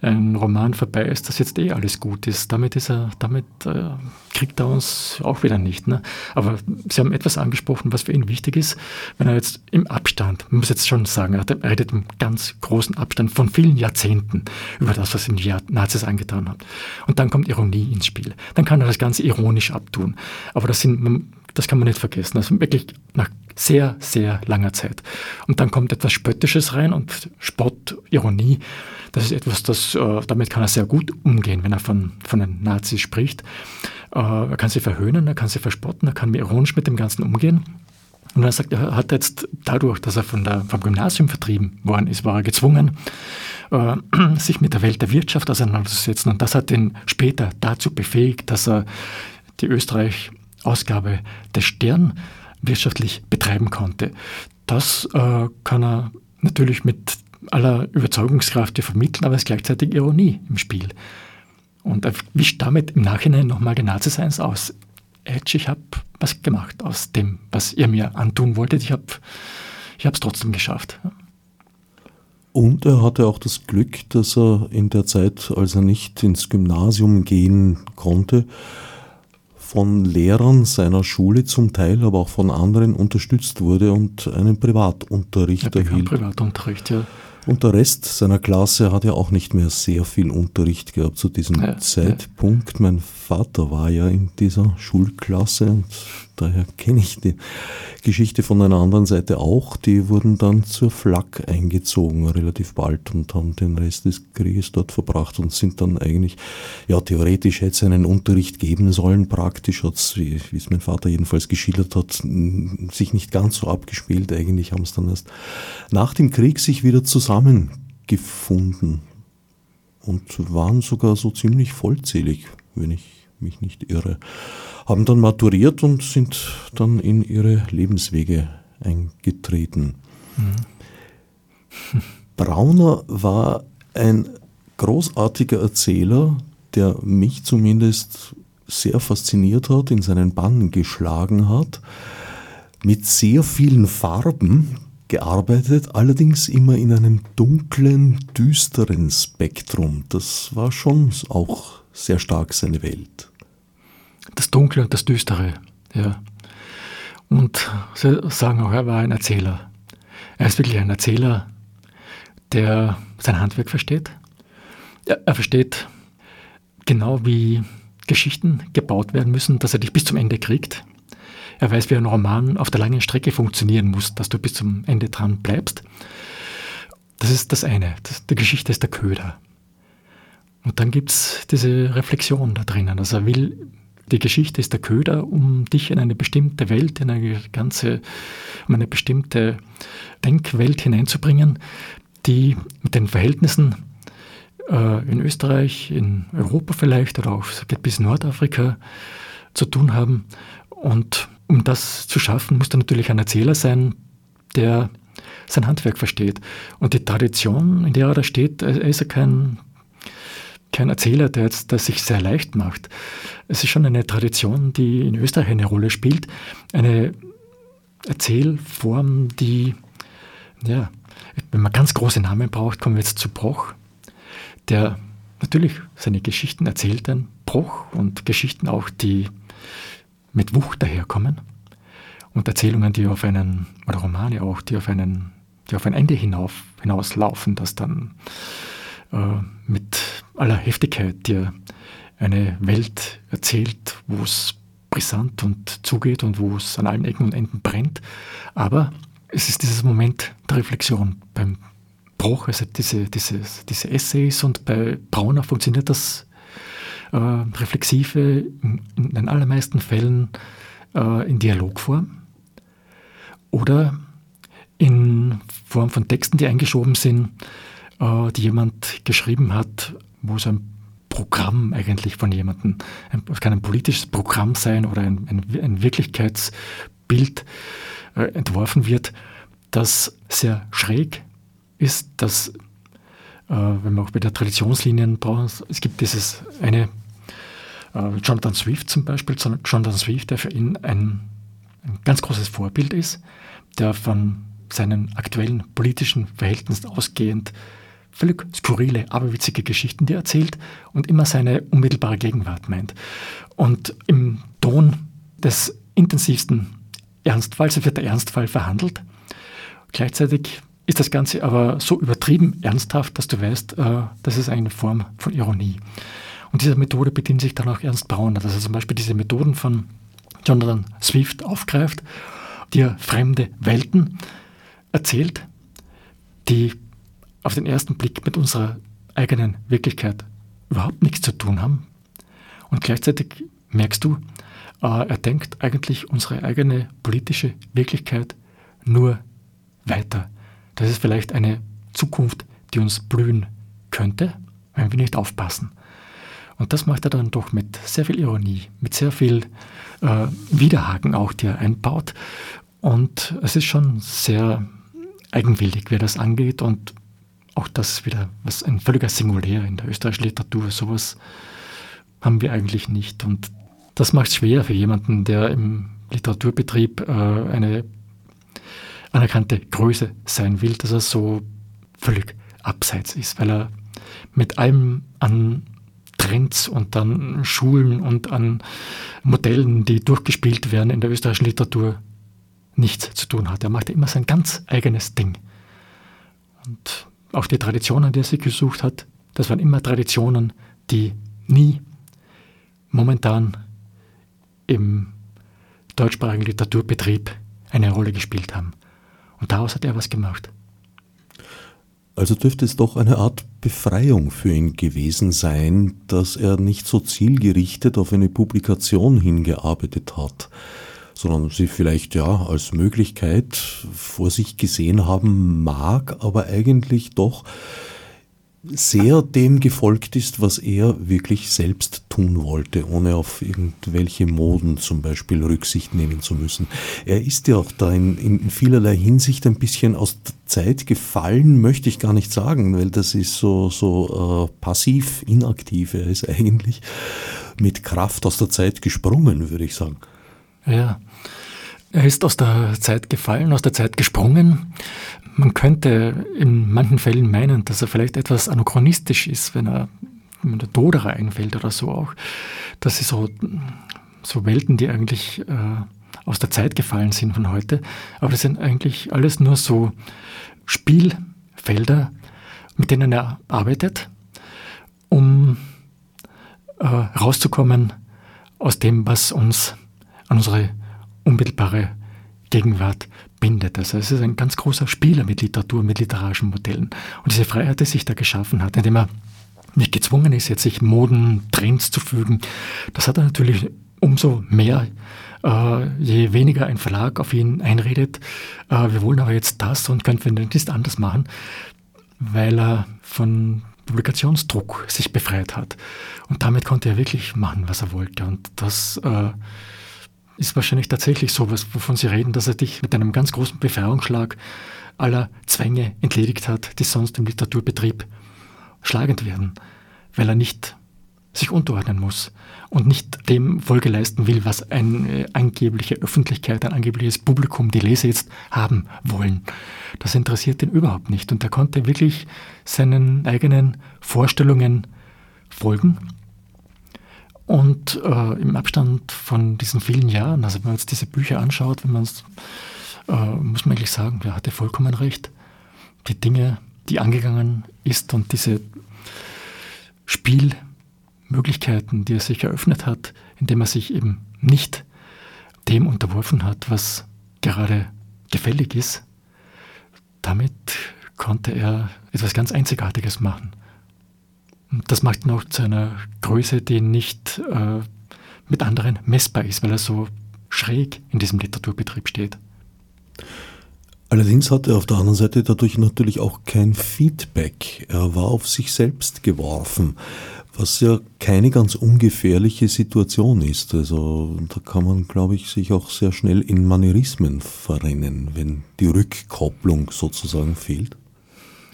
Speaker 2: ein Roman vorbei ist, dass jetzt eh alles gut ist. Damit ist er, damit äh, kriegt er uns auch wieder nicht. Ne? Aber Sie haben etwas angesprochen, was für ihn wichtig ist, wenn er jetzt im Abstand, man muss jetzt schon sagen, er redet im ganz großen Abstand von vielen Jahrzehnten über das, was ihm die Nazis angetan hat. Und dann kommt Ironie ins Spiel. Dann kann er das Ganze ironisch abtun. Aber das sind, das kann man nicht vergessen. Also wirklich nach sehr, sehr langer Zeit. Und dann kommt etwas Spöttisches rein und Spott, Ironie. Das ist etwas, das, äh, damit kann er sehr gut umgehen, wenn er von, von den Nazis spricht. Äh, er kann sie verhöhnen, er kann sie verspotten, er kann ironisch mit dem Ganzen umgehen. Und er sagt, er hat jetzt dadurch, dass er von der, vom Gymnasium vertrieben worden ist, war er gezwungen, äh, (clears throat) sich mit der Welt der Wirtschaft auseinanderzusetzen. Und das hat ihn später dazu befähigt, dass er die Österreich-Ausgabe des Stern wirtschaftlich betreiben konnte. Das äh, kann er natürlich mit aller Überzeugungskraft vermitteln, aber es ist gleichzeitig Ironie im Spiel. Und er wischt damit im Nachhinein nochmal die Nazi-Seins aus. Edge, ich habe was gemacht aus dem, was ihr mir antun wolltet. Ich habe es trotzdem geschafft.
Speaker 1: Und er hatte auch das Glück, dass er in der Zeit, als er nicht ins Gymnasium gehen konnte, von Lehrern seiner Schule zum Teil, aber auch von anderen unterstützt wurde und einen Privatunterricht
Speaker 2: ja, erhielt. Privatunterricht, ja.
Speaker 1: Und der Rest seiner Klasse hat ja auch nicht mehr sehr viel Unterricht gehabt zu diesem ja, Zeitpunkt. Ja. Mein Vater war ja in dieser Schulklasse und daher kenne ich die Geschichte von einer anderen Seite auch. Die wurden dann zur Flak eingezogen relativ bald und haben den Rest des Krieges dort verbracht und sind dann eigentlich, ja theoretisch hätte es einen Unterricht geben sollen, praktisch hat es, wie, es mein Vater jedenfalls geschildert hat, sich nicht ganz so abgespielt. Eigentlich haben es dann erst nach dem Krieg sich wieder zusammen zusammengefunden und waren sogar so ziemlich vollzählig, wenn ich mich nicht irre. Haben dann maturiert und sind dann in ihre Lebenswege eingetreten. Mhm. Brauner war ein großartiger Erzähler, der mich zumindest sehr fasziniert hat, in seinen Bann geschlagen hat, mit sehr vielen Farben, gearbeitet, allerdings immer in einem dunklen, düsteren Spektrum. Das war schon auch sehr stark seine Welt.
Speaker 2: Das Dunkle und das Düstere, ja. Und Sie sagen auch, er war ein Erzähler. Er ist wirklich ein Erzähler, der sein Handwerk versteht. Er, er versteht genau wie Geschichten gebaut werden müssen, dass er dich bis zum Ende kriegt. Er weiß, wie ein Roman auf der langen Strecke funktionieren muss, dass du bis zum Ende dran bleibst. Das ist das eine. Das, die Geschichte ist der Köder. Und dann gibt es diese Reflexion da drinnen. Also er will, die Geschichte ist der Köder, um dich in eine bestimmte Welt, in eine ganze, um eine bestimmte Denkwelt hineinzubringen, die mit den Verhältnissen äh, in Österreich, in Europa vielleicht oder auch geht bis Nordafrika zu tun haben. Und um das zu schaffen, muss da natürlich ein Erzähler sein, der sein Handwerk versteht. Und die Tradition, in der er da steht, er ist ja kein, kein Erzähler, der jetzt das sich sehr leicht macht. Es ist schon eine Tradition, die in Österreich eine Rolle spielt. Eine Erzählform, die, ja, wenn man ganz große Namen braucht, kommen wir jetzt zu Broch, der natürlich seine Geschichten erzählt, ein Broch und Geschichten auch, die mit Wucht daherkommen und Erzählungen, die auf einen, oder Romane auch, die auf einen, die auf ein Ende hinauf, hinauslaufen, das dann äh, mit aller Heftigkeit dir eine Welt erzählt, wo es brisant und zugeht und wo es an allen Ecken und Enden brennt. Aber es ist dieses Moment der Reflexion beim Bruch, also diese, diese, diese Essays und bei Brauner funktioniert das äh, Reflexive in, den allermeisten Fällen äh, in Dialogform oder in Form von Texten, die eingeschoben sind, äh, die jemand geschrieben hat, wo es ein Programm eigentlich von jemandem, es kann ein politisches Programm sein oder ein, ein, ein Wirklichkeitsbild äh, entworfen wird, das sehr schräg ist, dass, äh, wenn wir auch bei der Traditionslinien brauchen, es gibt dieses eine, äh, Jonathan Swift zum Beispiel, Jonathan Swift, der für ihn ein, ein ganz großes Vorbild ist, der von seinen aktuellen politischen Verhältnissen ausgehend völlig skurrile, aberwitzige Geschichten, die er erzählt und immer seine unmittelbare Gegenwart meint. Und im Ton des intensivsten Ernstfalls wird der Ernstfall verhandelt. Gleichzeitig ist das Ganze aber so übertrieben ernsthaft, dass du weißt, äh, das ist eine Form von Ironie. Und diese Methode bedient sich dann auch Ernst Brauner, dass er zum Beispiel diese Methoden von Jonathan Swift aufgreift, die er fremde Welten erzählt, die auf den ersten Blick mit unserer eigenen Wirklichkeit überhaupt nichts zu tun haben. Und gleichzeitig merkst du, äh, er denkt eigentlich unsere eigene politische Wirklichkeit nur weiter. Das ist vielleicht eine Zukunft, die uns blühen könnte, wenn wir nicht aufpassen. Und das macht er dann doch mit sehr viel Ironie, mit sehr viel äh, Widerhaken auch, die er einbaut. Und es ist schon sehr eigenwillig, wer das angeht und auch das wieder was ein völliger Singulär in der österreichischen Literatur. Sowas haben wir eigentlich nicht. Und das macht es schwer für jemanden, der im Literaturbetrieb äh, eine anerkannte Größe sein will, dass er so völlig abseits ist, weil er mit allem an Trends und an Schulen und an Modellen, die durchgespielt werden in der österreichischen Literatur, nichts zu tun hat. Er macht immer sein ganz eigenes Ding. Und auch die Traditionen, die er sich gesucht hat, das waren immer Traditionen, die nie momentan im deutschsprachigen Literaturbetrieb eine Rolle gespielt haben. Und daraus hat er was gemacht.
Speaker 1: Also dürfte es doch eine Art Befreiung für ihn gewesen sein, dass er nicht so zielgerichtet auf eine Publikation hingearbeitet hat sondern sie vielleicht ja als Möglichkeit vor sich gesehen haben mag, aber eigentlich doch sehr dem gefolgt ist, was er wirklich selbst tun wollte, ohne auf irgendwelche Moden zum Beispiel Rücksicht nehmen zu müssen. Er ist ja auch da in, in vielerlei Hinsicht ein bisschen aus der Zeit gefallen, möchte ich gar nicht sagen, weil das ist so, so äh, passiv, inaktiv. Er ist (laughs) eigentlich mit Kraft aus der Zeit gesprungen, würde ich sagen.
Speaker 2: Ja, er ist aus der Zeit gefallen, aus der Zeit gesprungen. Man könnte in manchen Fällen meinen, dass er vielleicht etwas anachronistisch ist, wenn er wenn der Doderer einfällt oder so auch. Das sind so, so Welten, die eigentlich äh, aus der Zeit gefallen sind von heute. Aber das sind eigentlich alles nur so Spielfelder, mit denen er arbeitet, um äh, rauszukommen aus dem, was uns an unsere unmittelbare Gegenwart bindet. Also es ist ein ganz großer Spieler mit Literatur, mit literarischen Modellen. Und diese Freiheit, die sich da geschaffen hat, indem er nicht gezwungen ist, jetzt sich Moden, Trends zu fügen, das hat er natürlich umso mehr, äh, je weniger ein Verlag auf ihn einredet. Äh, wir wollen aber jetzt das und können wir nicht anders machen, weil er von Publikationsdruck sich befreit hat. Und damit konnte er wirklich machen, was er wollte. Und das äh, ist wahrscheinlich tatsächlich so, was, wovon Sie reden, dass er dich mit einem ganz großen Befreiungsschlag aller Zwänge entledigt hat, die sonst im Literaturbetrieb schlagend werden, weil er nicht sich unterordnen muss und nicht dem Folge leisten will, was eine angebliche Öffentlichkeit, ein angebliches Publikum, die Leser jetzt haben wollen. Das interessiert ihn überhaupt nicht. Und er konnte wirklich seinen eigenen Vorstellungen folgen und äh, im Abstand von diesen vielen Jahren, also wenn man jetzt diese Bücher anschaut, wenn man äh, muss man eigentlich sagen, er hatte vollkommen recht. Die Dinge, die angegangen ist und diese Spielmöglichkeiten, die er sich eröffnet hat, indem er sich eben nicht dem unterworfen hat, was gerade gefällig ist, damit konnte er etwas ganz Einzigartiges machen. Das macht ihn auch zu einer Größe, die nicht äh, mit anderen messbar ist, weil er so schräg in diesem Literaturbetrieb steht.
Speaker 1: Allerdings hat er auf der anderen Seite dadurch natürlich auch kein Feedback. Er war auf sich selbst geworfen, was ja keine ganz ungefährliche Situation ist. Also da kann man, glaube ich, sich auch sehr schnell in Manierismen verrennen, wenn die Rückkopplung sozusagen fehlt.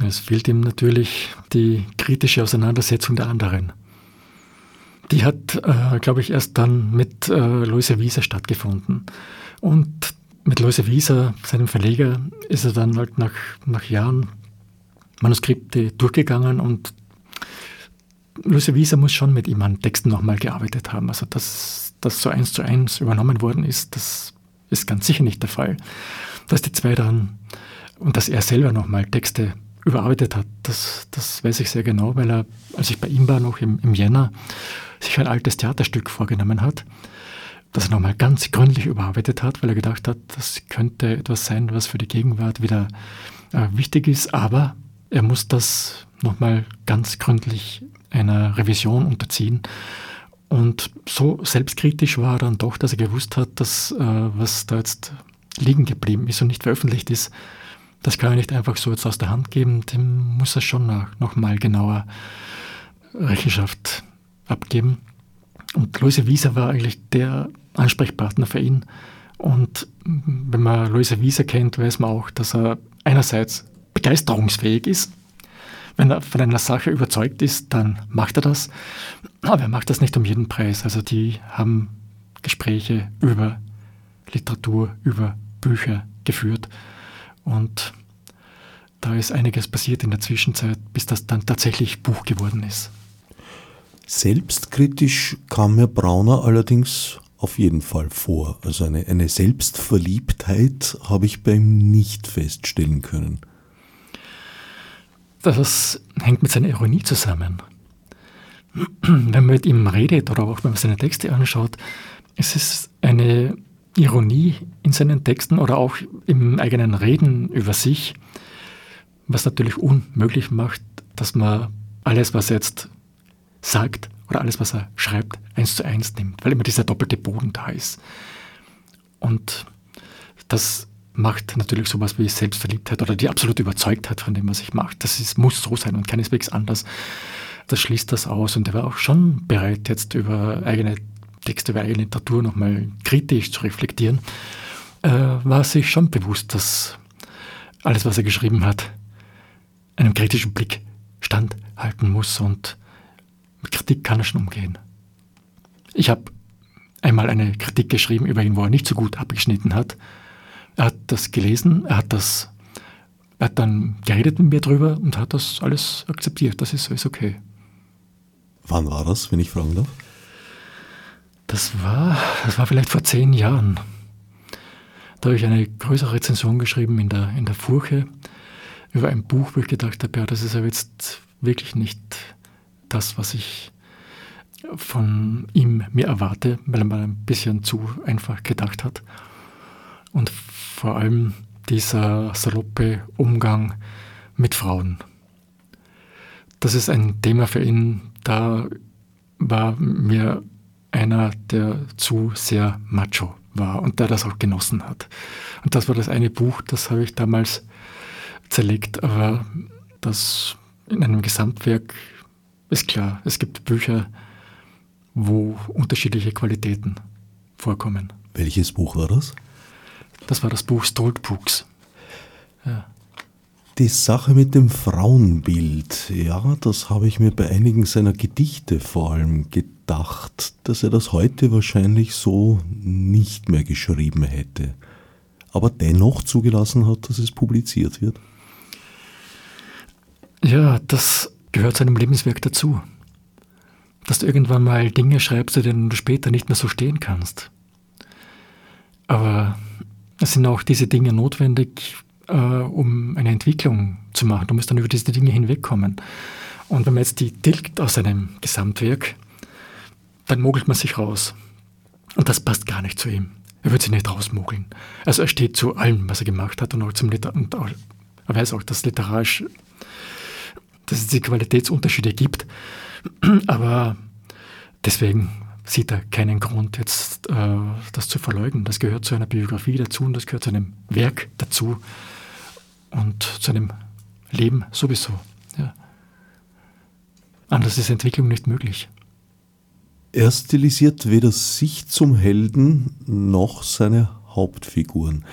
Speaker 2: Es fehlt ihm natürlich die kritische Auseinandersetzung der anderen. Die hat, äh, glaube ich, erst dann mit äh, Loise Wieser stattgefunden. Und mit Loise Wieser, seinem Verleger, ist er dann halt nach, nach Jahren Manuskripte durchgegangen und Luise Wieser muss schon mit ihm an Texten nochmal gearbeitet haben. Also, dass das so eins zu eins übernommen worden ist, das ist ganz sicher nicht der Fall. Dass die zwei dann und dass er selber nochmal Texte überarbeitet hat. Das, das weiß ich sehr genau, weil er, als ich bei ihm war, noch im, im Jänner, sich ein altes Theaterstück vorgenommen hat, das er nochmal ganz gründlich überarbeitet hat, weil er gedacht hat, das könnte etwas sein, was für die Gegenwart wieder äh, wichtig ist, aber er muss das nochmal ganz gründlich einer Revision unterziehen. Und so selbstkritisch war er dann doch, dass er gewusst hat, dass äh, was da jetzt liegen geblieben ist und nicht veröffentlicht ist, das kann er nicht einfach so jetzt aus der Hand geben, dem muss er schon noch, noch mal genauer Rechenschaft abgeben. Und Luise Wieser war eigentlich der Ansprechpartner für ihn. Und wenn man Luise Wieser kennt, weiß man auch, dass er einerseits begeisterungsfähig ist. Wenn er von einer Sache überzeugt ist, dann macht er das. Aber er macht das nicht um jeden Preis. Also die haben Gespräche über Literatur, über Bücher geführt. Und da ist einiges passiert in der Zwischenzeit, bis das dann tatsächlich Buch geworden ist.
Speaker 1: Selbstkritisch kam mir Brauner allerdings auf jeden Fall vor. Also eine, eine Selbstverliebtheit habe ich bei ihm nicht feststellen können.
Speaker 2: Das hängt mit seiner Ironie zusammen. Wenn man mit ihm redet oder auch wenn man seine Texte anschaut, es ist eine Ironie in seinen Texten oder auch im eigenen Reden über sich, was natürlich unmöglich macht, dass man alles, was er jetzt sagt oder alles, was er schreibt, eins zu eins nimmt, weil immer dieser doppelte Boden da ist. Und das macht natürlich sowas wie Selbstverliebtheit oder die absolute Überzeugtheit von dem, was ich mache. Das ist, muss so sein und keineswegs anders. Das schließt das aus und er war auch schon bereit, jetzt über eigene Eigene Literatur nochmal kritisch zu reflektieren, äh, war sich schon bewusst, dass alles, was er geschrieben hat, einem kritischen Blick standhalten muss und mit Kritik kann er schon umgehen. Ich habe einmal eine Kritik geschrieben über ihn, wo er nicht so gut abgeschnitten hat. Er hat das gelesen, er hat das, er hat dann geredet mit mir drüber und hat das alles akzeptiert. Das ist alles okay.
Speaker 1: Wann war das, wenn ich fragen darf?
Speaker 2: Das war, das war vielleicht vor zehn Jahren. Da habe ich eine größere Rezension geschrieben in der, in der Furche über ein Buch, wo ich gedacht habe, ja, das ist aber jetzt wirklich nicht das, was ich von ihm mir erwarte, weil er mal ein bisschen zu einfach gedacht hat. Und vor allem dieser saloppe Umgang mit Frauen. Das ist ein Thema für ihn, da war mir einer, der zu sehr macho war und der das auch genossen hat. Und das war das eine Buch, das habe ich damals zerlegt, aber das in einem Gesamtwerk ist klar, es gibt Bücher, wo unterschiedliche Qualitäten vorkommen.
Speaker 1: Welches Buch war das?
Speaker 2: Das war das Buch Stoltbooks.
Speaker 1: Ja. Die Sache mit dem Frauenbild, ja, das habe ich mir bei einigen seiner Gedichte vor allem gedacht, dass er das heute wahrscheinlich so nicht mehr geschrieben hätte, aber dennoch zugelassen hat, dass es publiziert wird.
Speaker 2: Ja, das gehört zu einem Lebenswerk dazu. Dass du irgendwann mal Dinge schreibst, zu denen du später nicht mehr so stehen kannst. Aber es sind auch diese Dinge notwendig, äh, um eine Entwicklung zu machen. Du musst dann über diese Dinge hinwegkommen. Und wenn man jetzt die tilgt aus einem Gesamtwerk, dann mogelt man sich raus. Und das passt gar nicht zu ihm. Er wird sich nicht rausmogeln. Also er steht zu allem, was er gemacht hat und auch zum Liter und auch, er weiß auch, dass literarisch dass es die Qualitätsunterschiede gibt. Aber deswegen sieht er keinen Grund, jetzt äh, das zu verleugnen. Das gehört zu einer Biografie dazu und das gehört zu einem Werk dazu und zu einem Leben sowieso. Ja. Anders ist Entwicklung nicht möglich.
Speaker 1: Er stilisiert weder sich zum Helden noch seine Hauptfiguren.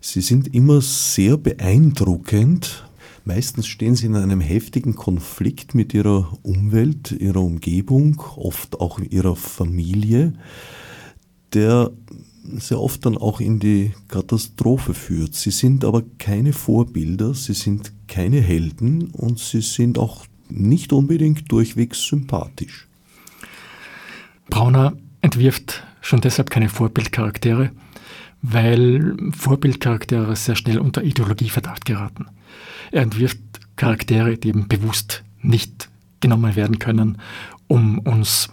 Speaker 1: Sie sind immer sehr beeindruckend, Meistens stehen sie in einem heftigen Konflikt mit ihrer Umwelt, ihrer Umgebung, oft auch ihrer Familie, der sehr oft dann auch in die Katastrophe führt. Sie sind aber keine Vorbilder, sie sind keine Helden und sie sind auch nicht unbedingt durchwegs sympathisch.
Speaker 2: Brauner entwirft schon deshalb keine Vorbildcharaktere, weil Vorbildcharaktere sehr schnell unter Ideologieverdacht geraten. Er entwirft Charaktere, die eben bewusst nicht genommen werden können, um uns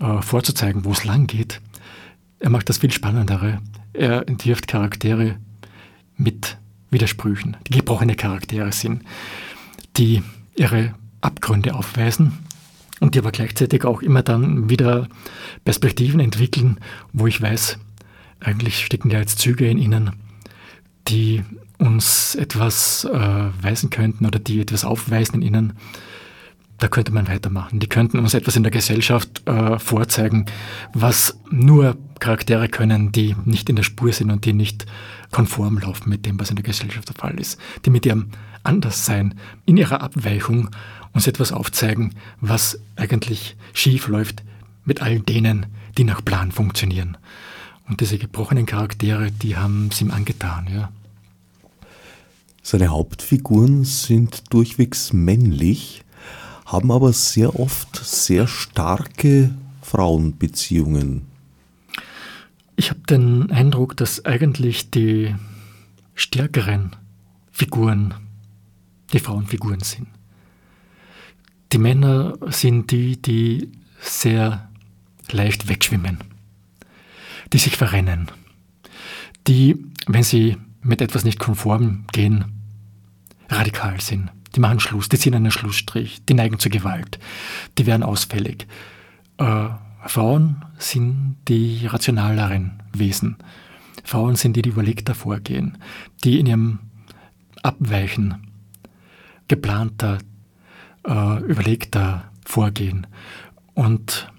Speaker 2: äh, vorzuzeigen, wo es lang geht. Er macht das viel spannendere. Er entwirft Charaktere mit Widersprüchen, die gebrochene Charaktere sind, die ihre Abgründe aufweisen und die aber gleichzeitig auch immer dann wieder Perspektiven entwickeln, wo ich weiß, eigentlich stecken ja jetzt Züge in ihnen, die uns etwas äh, weisen könnten oder die etwas aufweisen in ihnen, da könnte man weitermachen. Die könnten uns etwas in der Gesellschaft äh, vorzeigen, was nur Charaktere können, die nicht in der Spur sind und die nicht konform laufen mit dem, was in der Gesellschaft der Fall ist. Die mit ihrem Anderssein, in ihrer Abweichung uns etwas aufzeigen, was eigentlich schief läuft mit all denen, die nach Plan funktionieren. Und diese gebrochenen Charaktere, die haben es ihm angetan, ja.
Speaker 1: Seine Hauptfiguren sind durchwegs männlich, haben aber sehr oft sehr starke Frauenbeziehungen.
Speaker 2: Ich habe den Eindruck, dass eigentlich die stärkeren Figuren die Frauenfiguren sind. Die Männer sind die, die sehr leicht wegschwimmen, die sich verrennen, die, wenn sie mit etwas nicht konform gehen, radikal sind. Die machen Schluss, die ziehen einen Schlussstrich, die neigen zur Gewalt, die werden ausfällig. Äh, Frauen sind die rationaleren Wesen. Frauen sind die, die überlegter vorgehen, die in ihrem Abweichen geplanter, äh, überlegter vorgehen und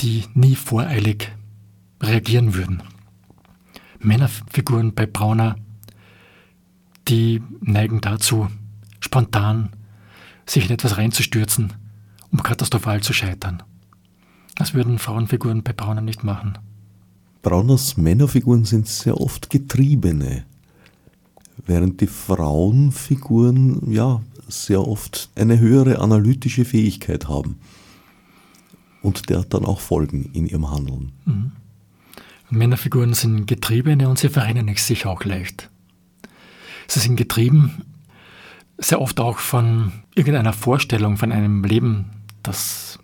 Speaker 2: die nie voreilig reagieren würden. Männerfiguren bei Brauner, die neigen dazu, spontan sich in etwas reinzustürzen, um katastrophal zu scheitern. Das würden Frauenfiguren bei Brauner nicht machen.
Speaker 1: Brauners Männerfiguren sind sehr oft Getriebene, während die Frauenfiguren ja sehr oft eine höhere analytische Fähigkeit haben und der dann auch folgen in ihrem Handeln. Mhm.
Speaker 2: Männerfiguren sind Getriebene und sie verrennen sich auch leicht. Sie sind getrieben sehr oft auch von irgendeiner Vorstellung von einem Leben, das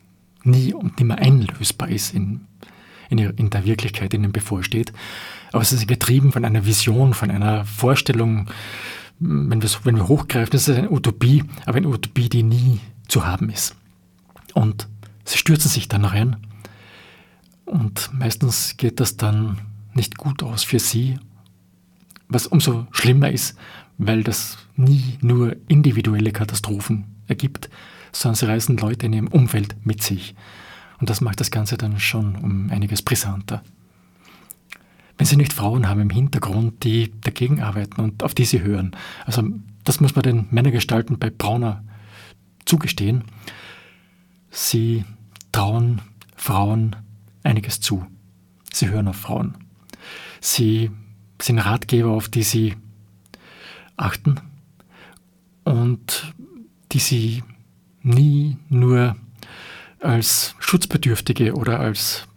Speaker 2: nie und nimmer einlösbar ist in, in, in der Wirklichkeit, die ihnen bevorsteht. Aber sie sind getrieben von einer Vision, von einer Vorstellung, wenn wir, wenn wir hochgreifen, ist eine Utopie, aber eine Utopie, die nie zu haben ist. Und sie stürzen sich dann rein und meistens geht das dann nicht gut aus für sie, was umso schlimmer ist, weil das nie nur individuelle Katastrophen ergibt, sondern sie reißen Leute in ihrem Umfeld mit sich. Und das macht das Ganze dann schon um einiges brisanter. Wenn sie nicht Frauen haben im Hintergrund, die dagegen arbeiten und auf die sie hören. Also das muss man den Männergestalten bei Brauner zugestehen. Sie trauen Frauen einiges zu. Sie hören auf Frauen. Sie sind Ratgeber, auf die sie achten und die sie nie nur als Schutzbedürftige oder als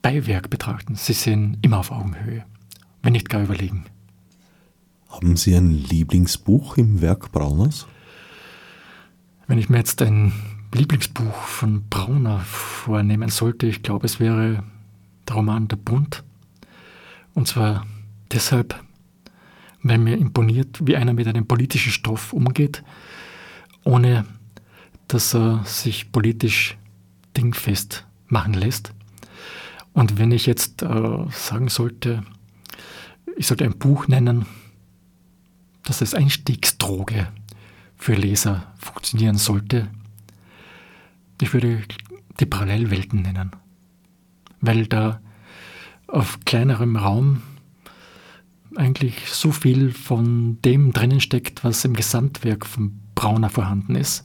Speaker 2: Beiwerk betrachten. Sie sind immer auf Augenhöhe, wenn nicht gar überlegen.
Speaker 1: Haben Sie ein Lieblingsbuch im Werk Brauners?
Speaker 2: Wenn ich mir jetzt ein Lieblingsbuch von Brauner vornehmen sollte, ich glaube, es wäre der Roman Der Bund. Und zwar deshalb, weil mir imponiert, wie einer mit einem politischen Stoff umgeht, ohne dass er sich politisch dingfest machen lässt. Und wenn ich jetzt äh, sagen sollte, ich sollte ein Buch nennen, das als Einstiegsdroge für Leser funktionieren sollte, ich würde die Parallelwelten nennen, weil da auf kleinerem Raum eigentlich so viel von dem drinnen steckt, was im Gesamtwerk von Brauner vorhanden ist,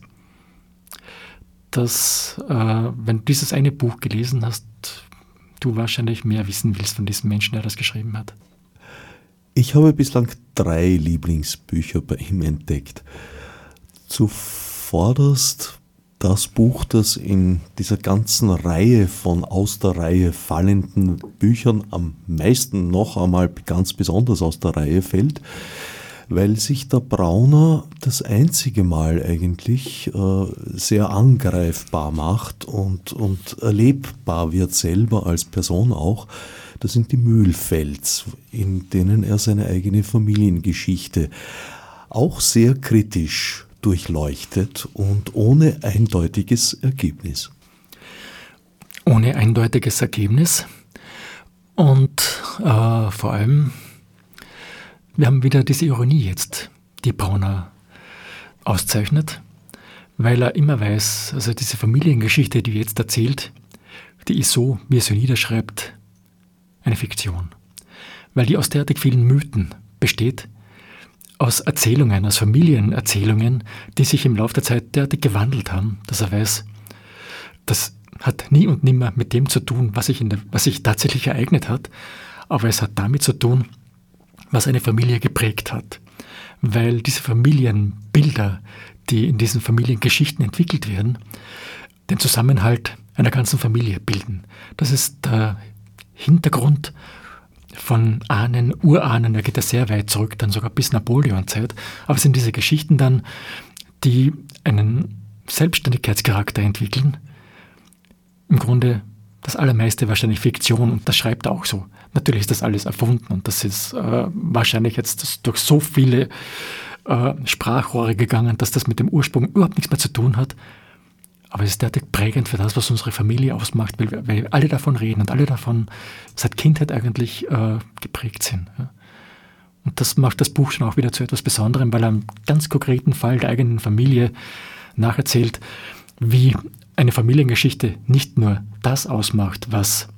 Speaker 2: dass, äh, wenn du dieses eine Buch gelesen hast, du wahrscheinlich mehr wissen willst von diesem Menschen, der das geschrieben hat.
Speaker 1: Ich habe bislang drei Lieblingsbücher bei ihm entdeckt. Zuvorderst das Buch, das in dieser ganzen Reihe von aus der Reihe fallenden Büchern am meisten noch einmal ganz besonders aus der Reihe fällt, weil sich der Brauner das einzige Mal eigentlich äh, sehr angreifbar macht und, und erlebbar wird selber als Person auch. Das sind die Mühlfels, in denen er seine eigene Familiengeschichte auch sehr kritisch durchleuchtet und ohne eindeutiges Ergebnis.
Speaker 2: Ohne eindeutiges Ergebnis und äh, vor allem, wir haben wieder diese Ironie jetzt, die Brauner auszeichnet, weil er immer weiß, also diese Familiengeschichte, die er jetzt erzählt, die ist so, wie er sie niederschreibt, eine Fiktion. Weil die aus derartig vielen Mythen besteht, aus Erzählungen, aus Familienerzählungen, die sich im Laufe der Zeit derartig gewandelt haben, dass er weiß, das hat nie und nimmer mit dem zu tun, was sich, der, was sich tatsächlich ereignet hat, aber es hat damit zu tun, was eine Familie geprägt hat. Weil diese Familienbilder, die in diesen Familiengeschichten entwickelt werden, den Zusammenhalt einer ganzen Familie bilden. Das ist der Hintergrund von Ahnen, Urahnen, da geht er sehr weit zurück, dann sogar bis Napoleon-Zeit. Aber es sind diese Geschichten dann, die einen Selbstständigkeitscharakter entwickeln. Im Grunde das allermeiste wahrscheinlich Fiktion und das schreibt er auch so. Natürlich ist das alles erfunden und das ist äh, wahrscheinlich jetzt durch so viele äh, Sprachrohre gegangen, dass das mit dem Ursprung überhaupt nichts mehr zu tun hat. Aber es ist derartig prägend für das, was unsere Familie ausmacht, weil, wir, weil alle davon reden und alle davon seit Kindheit eigentlich äh, geprägt sind. Ja. Und das macht das Buch schon auch wieder zu etwas Besonderem, weil er einen ganz konkreten Fall der eigenen Familie nacherzählt, wie eine Familiengeschichte nicht nur das ausmacht, was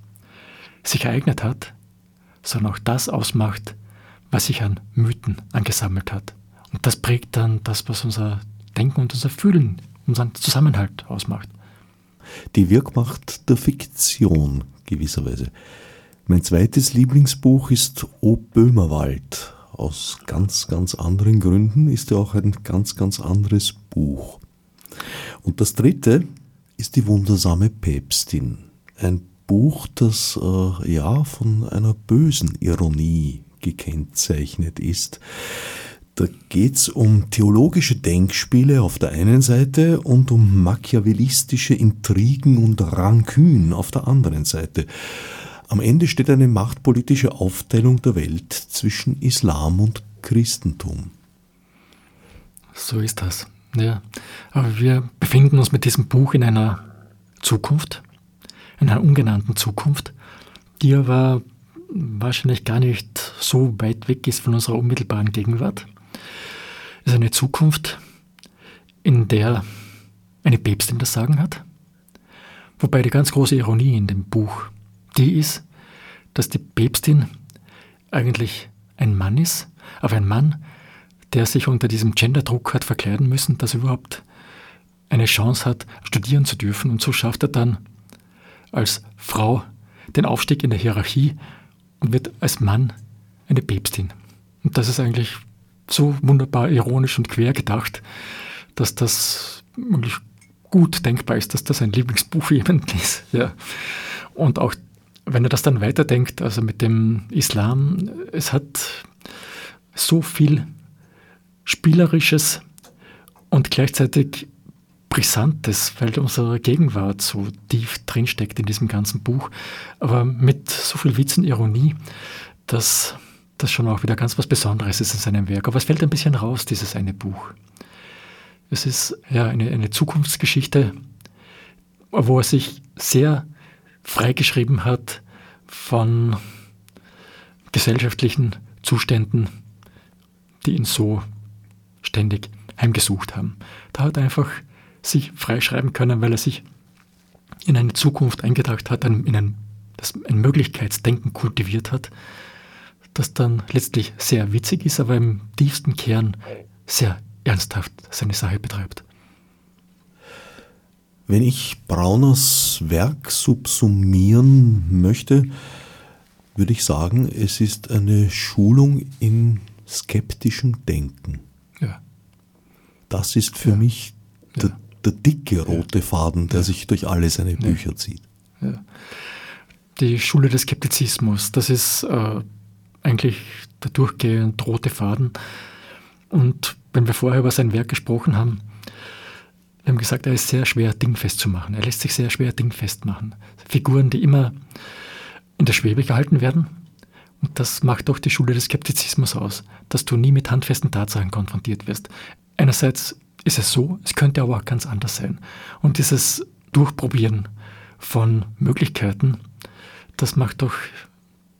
Speaker 2: sich ereignet hat, sondern auch das ausmacht, was sich an Mythen angesammelt hat. Und das prägt dann das, was unser Denken und unser Fühlen unseren Zusammenhalt ausmacht.
Speaker 1: Die Wirkmacht der Fiktion gewisserweise. Mein zweites Lieblingsbuch ist O Böhmerwald. Aus ganz, ganz anderen Gründen ist er auch ein ganz, ganz anderes Buch. Und das dritte ist Die wundersame Päpstin. Ein Buch, das äh, ja von einer bösen Ironie gekennzeichnet ist Da geht es um theologische Denkspiele auf der einen Seite und um machiavellistische Intrigen und Rankün auf der anderen Seite. Am Ende steht eine machtpolitische Aufteilung der Welt zwischen Islam und Christentum.
Speaker 2: So ist das. Ja. Aber wir befinden uns mit diesem Buch in einer Zukunft, in einer ungenannten Zukunft, die aber wahrscheinlich gar nicht so weit weg ist von unserer unmittelbaren Gegenwart. Ist eine Zukunft, in der eine Päpstin das Sagen hat. Wobei die ganz große Ironie in dem Buch die ist, dass die Päpstin eigentlich ein Mann ist, aber ein Mann, der sich unter diesem Genderdruck hat verkleiden müssen, dass er überhaupt eine Chance hat, studieren zu dürfen. Und so schafft er dann als Frau den Aufstieg in der Hierarchie und wird als Mann eine Päpstin. Und das ist eigentlich so wunderbar ironisch und quer gedacht, dass das wirklich gut denkbar ist, dass das ein Lieblingsbuch für jemanden ist. Ja. Und auch wenn er das dann weiterdenkt, also mit dem Islam, es hat so viel Spielerisches und gleichzeitig Brisantes, weil unsere Gegenwart so tief drinsteckt in diesem ganzen Buch, aber mit so viel Witz und Ironie, dass das schon auch wieder ganz was Besonderes ist in seinem Werk. Aber es fällt ein bisschen raus, dieses eine Buch. Es ist ja eine, eine Zukunftsgeschichte, wo er sich sehr freigeschrieben hat von gesellschaftlichen Zuständen, die ihn so ständig heimgesucht haben. Da hat er einfach sich freischreiben können, weil er sich in eine Zukunft eingedacht hat, in ein, das ein Möglichkeitsdenken kultiviert hat, das dann letztlich sehr witzig ist, aber im tiefsten Kern sehr ernsthaft seine Sache betreibt.
Speaker 1: Wenn ich Brauners Werk subsumieren möchte, würde ich sagen, es ist eine Schulung in skeptischem Denken. Ja. Das ist für ja. mich der, ja. der, dicke rote Faden, der sich durch alle seine Bücher zieht.
Speaker 2: Die Schule des Skeptizismus, das ist äh, eigentlich der durchgehend rote Faden. Und wenn wir vorher über sein Werk gesprochen haben, wir haben gesagt, er ist sehr schwer dingfest zu machen. Er lässt sich sehr schwer dingfest machen. Figuren, die immer in der Schwebe gehalten werden. Und das macht doch die Schule des Skeptizismus aus, dass du nie mit handfesten Tatsachen konfrontiert wirst. Einerseits ist es so, es könnte aber auch ganz anders sein. Und dieses Durchprobieren von Möglichkeiten, das macht doch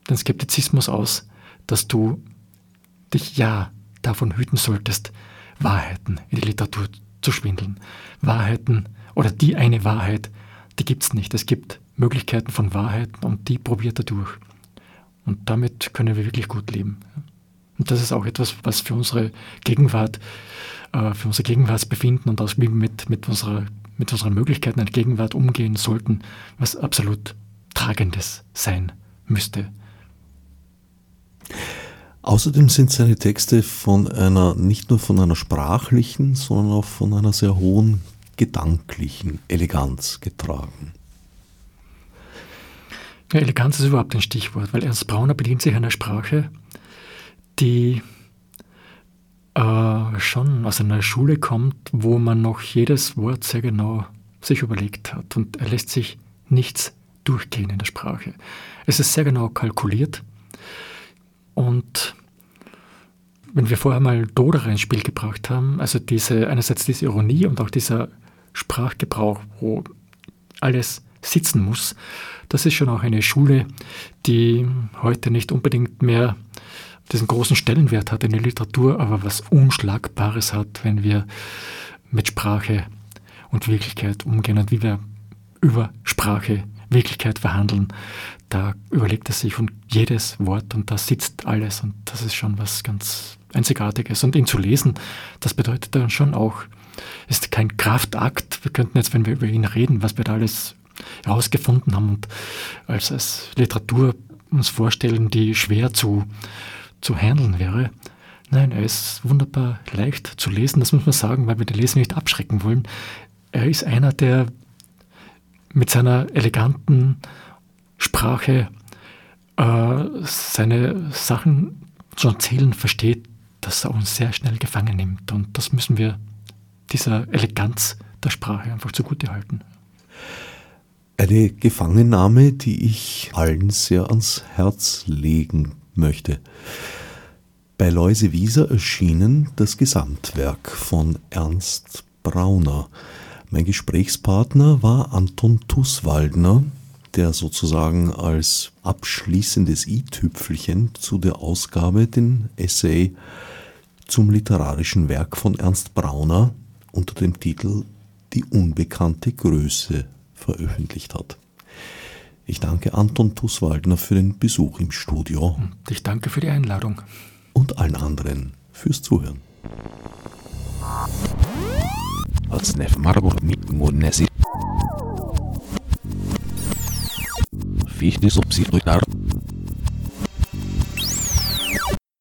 Speaker 2: den Skeptizismus aus, dass du dich ja davon hüten solltest, Wahrheiten in die Literatur zu schwindeln. Wahrheiten oder die eine Wahrheit, die gibt es nicht. Es gibt Möglichkeiten von Wahrheiten und die probiert er durch. Und damit können wir wirklich gut leben. Und das ist auch etwas, was für unsere Gegenwart, äh, für unser Gegenwartsbefinden und auch mit, mit, unserer, mit unseren Möglichkeiten in der Gegenwart umgehen sollten, was absolut Tragendes sein müsste.
Speaker 1: Außerdem sind seine Texte von einer, nicht nur von einer sprachlichen, sondern auch von einer sehr hohen gedanklichen Eleganz getragen.
Speaker 2: Ja, Eleganz ist überhaupt ein Stichwort, weil Ernst Brauner bedient sich einer Sprache, die äh, schon aus einer Schule kommt, wo man noch jedes Wort sehr genau sich überlegt hat und er lässt sich nichts durchgehen in der Sprache. Es ist sehr genau kalkuliert und wenn wir vorher mal Doderer ins Spiel gebracht haben, also diese, einerseits diese Ironie und auch dieser Sprachgebrauch, wo alles sitzen muss, das ist schon auch eine Schule, die heute nicht unbedingt mehr diesen großen Stellenwert hat in der Literatur, aber was Unschlagbares hat, wenn wir mit Sprache und Wirklichkeit umgehen und wie wir über Sprache Wirklichkeit verhandeln, da überlegt er sich und jedes Wort und da sitzt alles und das ist schon was ganz Einzigartiges. Und ihn zu lesen, das bedeutet dann schon auch, ist kein Kraftakt. Wir könnten jetzt, wenn wir über ihn reden, was wir da alles herausgefunden haben und als, als Literatur uns vorstellen, die schwer zu, zu handeln wäre. Nein, er ist wunderbar leicht zu lesen, das muss man sagen, weil wir die Leser nicht abschrecken wollen. Er ist einer, der mit seiner eleganten Sprache äh, seine Sachen zu erzählen versteht, dass er uns sehr schnell gefangen nimmt. Und das müssen wir dieser Eleganz der Sprache einfach zugutehalten.
Speaker 1: Eine Gefangennahme, die ich allen sehr ans Herz legen möchte. Bei Läuse Wieser erschienen das Gesamtwerk von Ernst Brauner. Mein Gesprächspartner war Anton Tusswaldner, der sozusagen als abschließendes i-Tüpfelchen zu der Ausgabe den Essay zum literarischen Werk von Ernst Brauner unter dem Titel Die unbekannte Größe veröffentlicht hat. Ich danke Anton Tusswaldner für den Besuch im Studio. Und
Speaker 2: ich danke für die Einladung.
Speaker 1: Und allen anderen fürs Zuhören. Fichte subsidiar